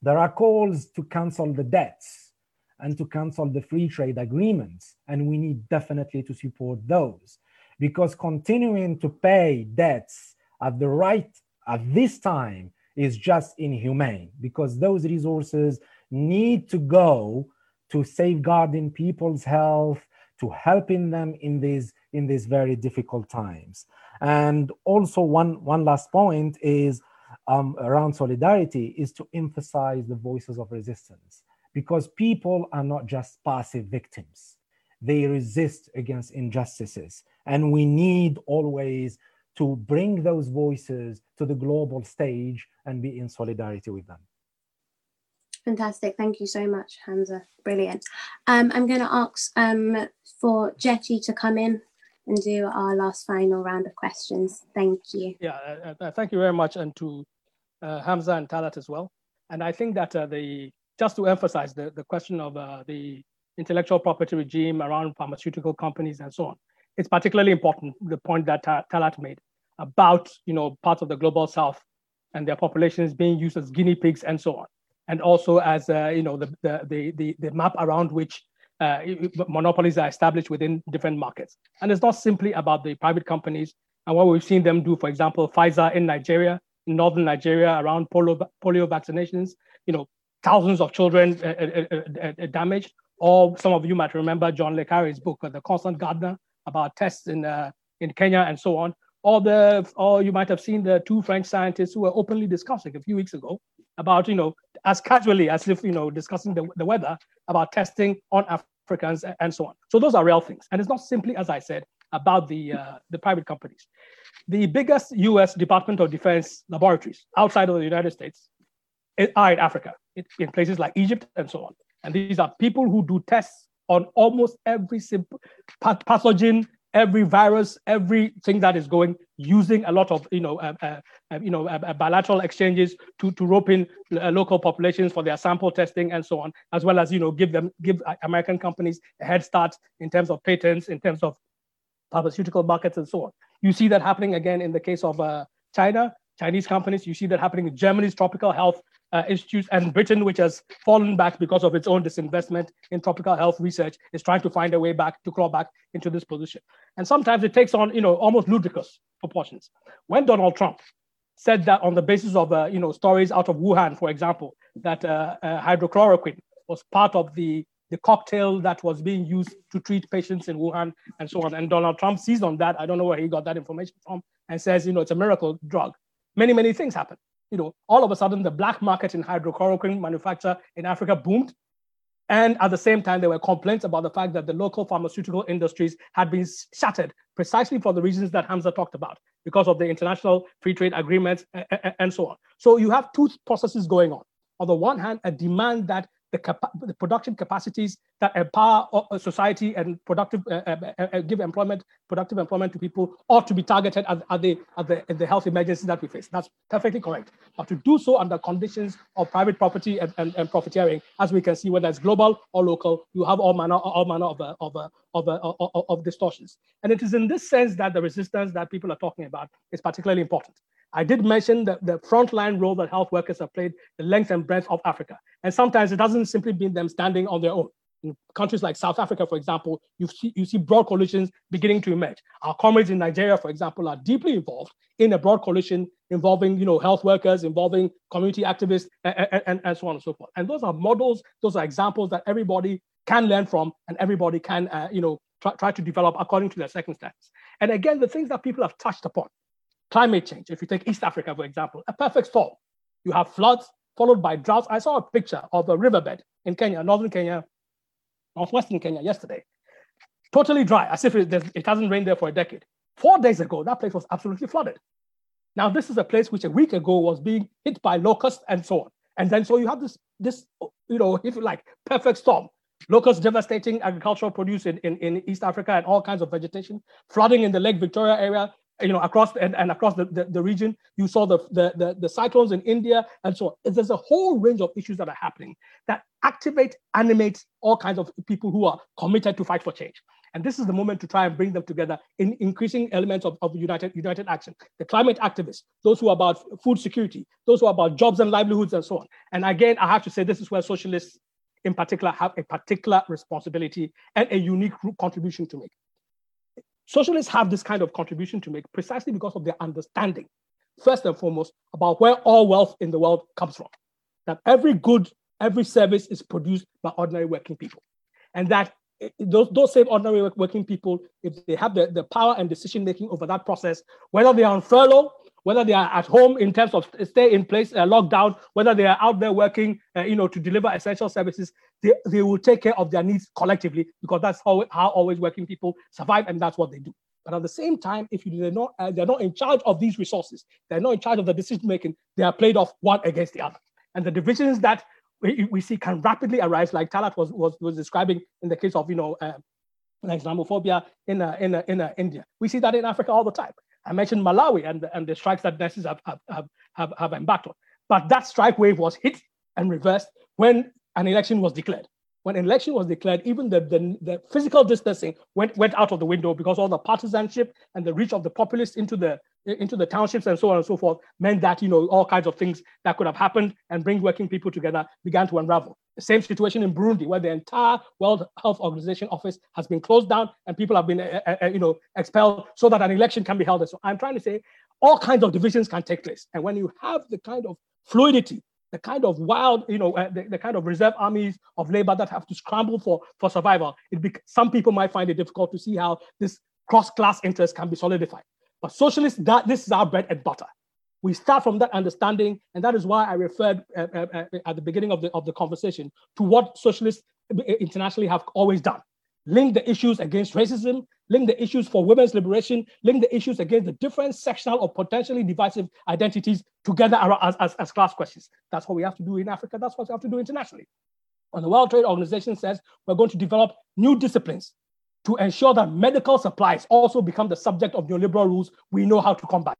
there are calls to cancel the debts and to cancel the free trade agreements. And we need definitely to support those because continuing to pay debts at the right at this time is just inhumane because those resources need to go to safeguarding people's health to helping them in these in these very difficult times and also one one last point is um, around solidarity is to emphasize the voices of resistance because people are not just passive victims. They resist against injustices. And we need always to bring those voices to the global stage and be in solidarity with them. Fantastic. Thank you so much, Hamza. Brilliant. Um, I'm going to ask um, for Gyekye to come in and do our last final round of questions. Thank you. Yeah, uh, uh, thank you very much, and to uh, Hamza and Talat as well. And I think that uh, the just to emphasize the, the question of uh, the intellectual property regime around pharmaceutical companies and so on, it's particularly important, the point that Talat made about, you know, parts of the global south and their populations being used as guinea pigs and so on. And also as, uh, you know, the, the, the, the, map around which uh, monopolies are established within different markets. And it's not simply about the private companies and what we've seen them do, for example, Pfizer in Nigeria in northern Nigeria around polio, polio vaccinations, you know, thousands of children uh, uh, uh, uh, damaged. Or some of you might remember John Le Carre's book, The Constant Gardener, about tests in, in Kenya and so on. Or, the, or you might have seen the two French scientists who were openly discussing a few weeks ago about, you know, as casually as if, you know, discussing the, the weather, about testing on Africans and so on. So those are real things. And it's not simply, as I said, about the, uh, the private companies. The biggest US Department of Defense laboratories outside of the United States are in Africa, in places like Egypt and so on. And these are people who do tests on almost every simple pathogen, every virus, everything that is going, using a lot of you know, uh, uh, uh you know, uh, uh, bilateral exchanges to, to rope in uh, local populations for their sample testing and so on, as well as you know, give them give American companies a head start in terms of patents, in terms of pharmaceutical markets and so on. You see that happening again in the case of uh, China, Chinese companies. You see that happening in Germany's tropical health uh, institutes and Britain, which has fallen back because of its own disinvestment in tropical health research, is trying to find a way back to crawl back into this position. And sometimes it takes on, you know, almost ludicrous proportions. When Donald Trump said that on the basis of, uh, you know, stories out of Wuhan, for example, that uh, uh hydrochloroquine was part of the the cocktail that was being used to treat patients in Wuhan and so on. And Donald Trump sees on that. I don't know where he got that information from and says, you know, it's a miracle drug. Many, many things happen. You know, all of a sudden the black market in hydrochloroquine manufacture in Africa boomed. And at the same time, there were complaints about the fact that the local pharmaceutical industries had been shattered precisely for the reasons that Hamza talked about, because of the international free trade agreements eh, eh, eh, and so on. So you have two processes going on. On the one hand, a demand that the, capa- the production capacities that empower society and productive uh, uh, uh, uh, give employment, productive employment to people ought to be targeted at, at, the, at, the, at the health emergencies that we face. That's perfectly correct. But to do so under conditions of private property and, and, and profiteering, as we can see, whether it's global or local, you have all manner, all manner of, uh, of, of, of, of distortions. And it is in this sense that the resistance that people are talking about is particularly important. I did mention the, the frontline role that health workers have played the length and breadth of Africa. And sometimes it doesn't simply mean them standing on their own. In countries like South Africa, for example, you see, you see broad coalitions beginning to emerge. Our comrades in Nigeria, for example, are deeply involved in a broad coalition involving you know, health workers, involving community activists, and, and, and so on and so forth. And those are models, those are examples that everybody can learn from and everybody can uh, you know, try, try to develop according to their circumstances. And again, the things that people have touched upon, climate change, if you take East Africa, for example, a perfect storm. You have floods followed by droughts. I saw a picture of a riverbed in Kenya, northern Kenya, northwestern Kenya yesterday. Totally dry, as if it, it hasn't rained there for a decade. Four days ago, that place was absolutely flooded. Now, this is a place which a week ago was being hit by locusts and so on. And then so you have this, this you know, if you like, perfect storm. Locusts devastating agricultural produce in, in, in East Africa and all kinds of vegetation, flooding in the Lake Victoria area, you know, across and, and across the, the, the, region. You saw the, the, the, the, cyclones in India and so on. There's a whole range of issues that are happening that activate, animate all kinds of people who are committed to fight for change. And this is the moment to try and bring them together in increasing elements of, of united, united action. The climate activists, those who are about food security, those who are about jobs and livelihoods and so on. And again, I have to say this is where socialists in particular have a particular responsibility and a unique contribution to make. Socialists have this kind of contribution to make precisely because of their understanding, first and foremost, about where all wealth in the world comes from. That every good, every service is produced by ordinary working people. And that eh, eh, those, those same ordinary working people, if they have the, the power and decision making over that process, whether they are on furlough, whether they are at home in terms of stay in place, uh, lockdown, whether they are out there working, uh, you know, to deliver essential services, they, they will take care of their needs collectively because that's how, how always working people survive and that's what they do. But at the same time, if you, they're not uh, they're not in charge of these resources, they're not in charge of the decision making. They are played off one against the other, and the divisions that we, we see can rapidly arise, like Talat was was, was describing in the case of you know uh, Islamophobia in uh, in uh, in India. We see that in Africa all the time. I mentioned Malawi and and the strikes that nurses have, have, have, have embarked on. But that strike wave was hit and reversed when an election was declared. When an election was declared, even the, the, the, physical distancing went, went out of the window because all the partisanship and the reach of the populists into the into the townships and so on and so forth meant that you know all kinds of things that could have happened and bring working people together began to unravel. The same situation in Burundi, where the entire World Health Organization office has been closed down and people have been uh, uh, you know expelled so that an election can be held. so I'm trying to say all kinds of divisions can take place, and when you have the kind of fluidity the kind of wild, you know, uh, the, the, kind of reserve armies of labor that have to scramble for, for survival. Be, some people might find it difficult to see how this cross-class interest can be solidified. But socialists, that this is our bread and butter. We start from that understanding, and that is why I referred uh, uh, uh at the beginning of the, of the conversation to what socialists internationally have always done link the issues against racism, link the issues for women's liberation, link the issues against the different sectional or potentially divisive identities together as, as, as class questions. That's what we have to do in Africa. That's what we have to do internationally. And the World Trade Organization says we're going to develop new disciplines to ensure that medical supplies also become the subject of neoliberal rules, we know how to combat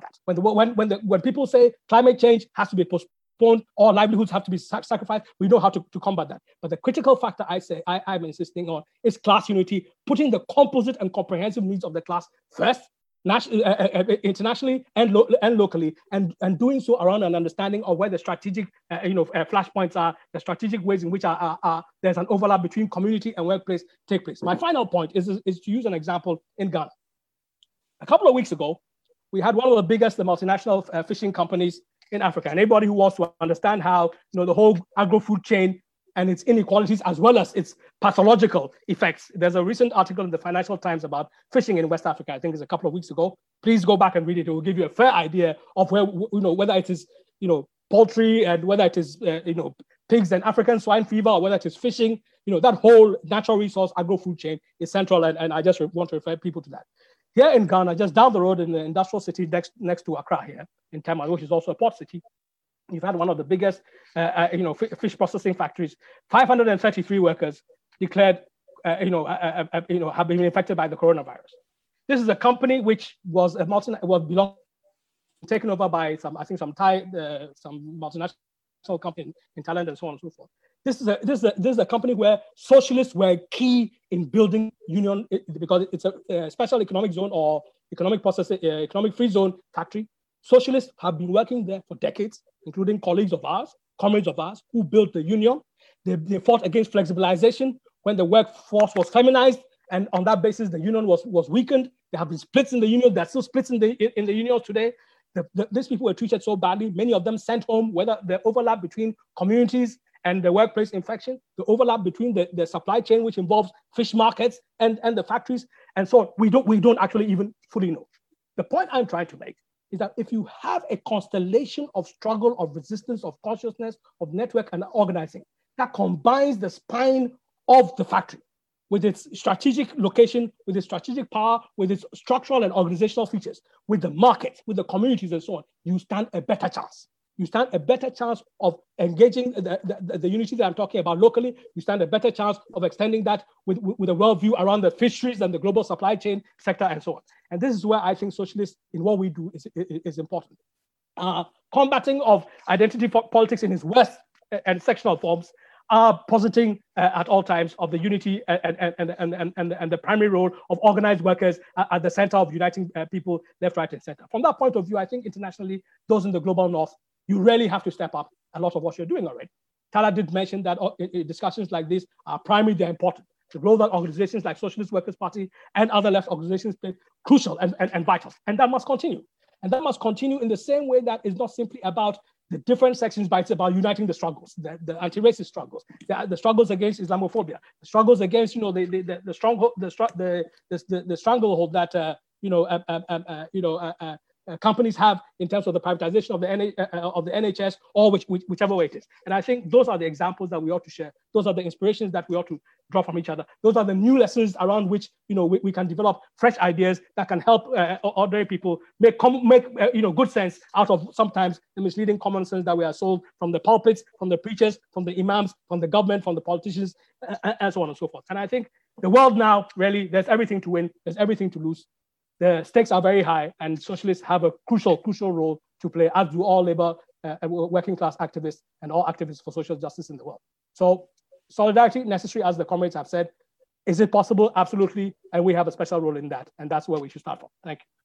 that. When, the, when, when, the, when people say climate change has to be post, postponed or livelihoods have to be sacrificed. We know how to, to combat that. But the critical factor I say I, I'm insisting on is class unity, putting the composite and comprehensive needs of the class first, nationally, uh, uh, uh, internationally and, lo- and locally, and, and doing so around an understanding of where the strategic uh, you know, uh, flashpoints are, the strategic ways in which are, are, are, there's an overlap between community and workplace take place. My final point is, is to use an example in Ghana. A couple of weeks ago, we had one of the biggest the multinational uh, fishing companies in Africa. And anybody who wants to understand how you know the whole agro-food chain and its inequalities as well as its pathological effects. There's a recent article in the Financial Times about fishing in West Africa. I think it's a couple of weeks ago. Please go back and read it. It will give you a fair idea of where you know whether it is you know, poultry and whether it is, uh, you know, pigs and African swine fever, or whether it is fishing, you know, that whole natural resource agro-food chain is central. And, and I just want to refer people to that. Here in Ghana, just down the road in the industrial city next, next to Accra here in Tema, which is also a port city, you've had one of the biggest, uh, uh, you know, fish processing factories. 533 workers declared, uh, you know, uh, uh, uh, you know, have been infected by the coronavirus. This is a company which was a multi was belong taken over by some, I think, some Thai, some multinational company in Thailand and so on and so forth. This is a this is a, this is a company where socialists were key in building union eh, because it's a, a special economic zone or economic process, eh, economic free zone factory. Socialists have been working there for decades including colleagues of ours, comrades of ours, who built the union. They, they fought against flexibilization when the workforce was feminized, and on that basis, the union was, was weakened. There have been splits in the union. There are still splits in the, in the union today. The, the, these people were treated so badly. Many of them sent home, whether the overlap between communities and the workplace infection, the overlap between the, the supply chain, which involves fish markets and, and the factories, and so on. We don't, we don't actually even fully know. The point I'm trying to make is that if you have a constellation of struggle, of resistance, of consciousness, of network and organizing that combines the spine of the factory with its strategic location, with its strategic power, with its structural and organizational features, with the market, with the communities and so on, you stand a better chance you stand a better chance of engaging the, the, the, unity that I'm talking about locally. You stand a better chance of extending that with, with a worldview around the fisheries and the global supply chain sector and so on. And this is where I think socialists in what we do is, is, is important. Uh, combating of identity politics in its worst and sectional forms are positing uh, at all times of the unity and, and, and, and, and, and the primary role of organized workers at the center of uniting uh, people left, right, and center. From that point of view, I think internationally, those in the global north you really have to step up a lot of what you're doing already. Talat did mention that uh, discussions like this are primarily they're important. The role that organizations like Socialist Workers' Party and other left organizations play crucial and, and, and vital. And that must continue. And that must continue in the same way that is not simply about the different sections, but it's about uniting the struggles, the, the anti-racist struggles, the, the, struggles against Islamophobia, the struggles against, you know, the, the, the, stronghold, the, the, the, the stranglehold that, uh, you know, uh, uh, uh, you know, uh, uh, uh, companies have in terms of the privatization of the, NH, uh, uh, of the NHS or which, which, whichever way it is. And I think those are the examples that we ought to share. Those are the inspirations that we ought to draw from each other. Those are the new lessons around which you know we, we can develop fresh ideas that can help uh, ordinary people make make uh, you know good sense out of sometimes the misleading common sense that we are sold from the pulpits, from the preachers, from the imams, from the government, from the politicians, uh, and so on and so forth. And I think the world now really there's everything to win, there's everything to lose the stakes are very high, and socialists have a crucial, crucial role to play, as do all labor, uh, working class activists, and all activists for social justice in the world. So, solidarity necessary, as the comrades have said. Is it possible? Absolutely, and we have a special role in that, and that's where we should start from. Thank you.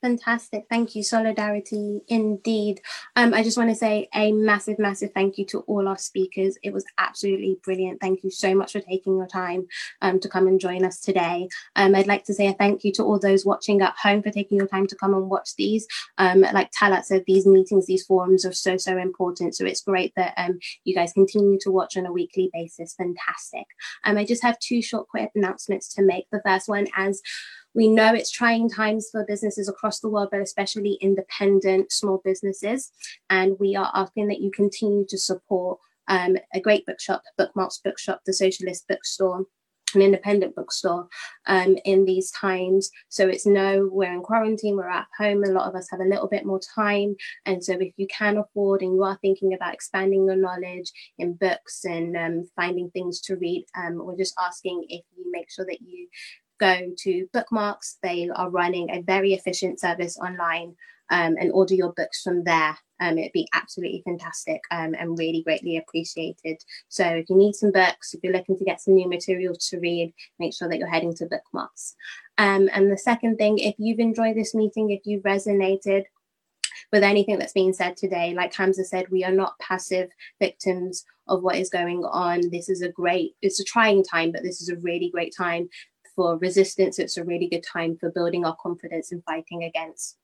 Fantastic. Thank you. Solidarity indeed. Um, I just want to say a massive, massive thank you to all our speakers. It was absolutely brilliant. Thank you so much for taking your time um, to come and join us today. Um, I'd like to say a thank you to all those watching at home for taking your time to come and watch these. Um, like Talat said, these meetings, these forums are so, so important. So it's great that um, you guys continue to watch on a weekly basis. Fantastic. Um, I just have two short quick announcements to make. The first one, as we know it's trying times for businesses across the world, but especially independent small businesses. And we are asking that you continue to support um, a great bookshop, Bookmarks Bookshop, the Socialist Bookstore, an independent bookstore um, in these times. So it's no, we're in quarantine, we're at home. A lot of us have a little bit more time. And so if you can afford and you are thinking about expanding your knowledge in books and um, finding things to read, um, we're just asking if you make sure that you go to Bookmarks. They are running a very efficient service online um, and order your books from there. Um, it'd be absolutely fantastic um, and really greatly appreciated. So if you need some books, if you're looking to get some new material to read, make sure that you're heading to Bookmarks. Um, and the second thing, if you've enjoyed this meeting, if you've resonated with anything that's being said today, like Hamza said, we are not passive victims of what is going on. This is a great, it's a trying time, but this is a really great time for resistance, it's a really good time for building our confidence and fighting against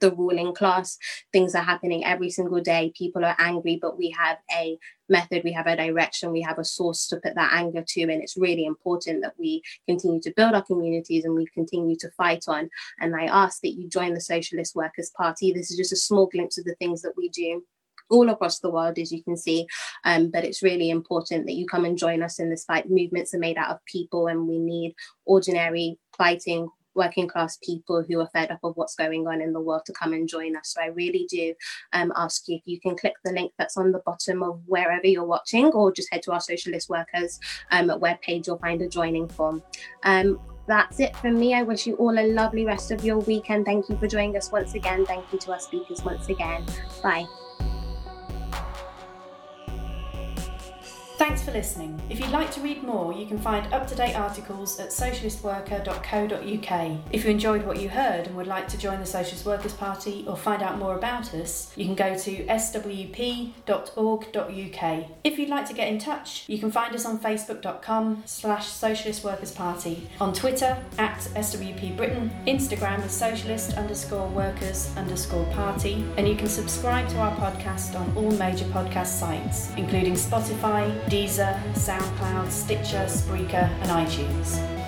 the ruling class. Things are happening every single day. People are angry, but we have a method, we have a direction, we have a source to put that anger to. And it's really important that we continue to build our communities and we continue to fight on. And I ask that you join the Socialist Workers' Party. This is just a small glimpse of the things that we do all across the world, as you can see. Um, but it's really important that you come and join us in this fight. Movements are made out of people, and we need ordinary fighting working class people who are fed up of what's going on in the world to come and join us. So I really do um, ask you if you can click the link that's on the bottom of wherever you're watching, or just head to our Socialist Workers um, webpage, you'll find a joining form. Um, that's it from me. I wish you all a lovely rest of your weekend. Thank you for joining us once again. Thank you to our speakers once again. Bye. Thanks for listening. If you'd like to read more, you can find up to date articles at socialistworker.co.uk. If you enjoyed what you heard and would like to join the Socialist Workers' Party or find out more about us, you can go to swp.org.uk. If you'd like to get in touch, you can find us on facebook.com slash Socialist Workers' Party, on Twitter at SWP Britain, Instagram as socialist underscore workers underscore party, and you can subscribe to our podcast on all major podcast sites, including Spotify, Deezer, SoundCloud, Stitcher, Spreaker, and iTunes.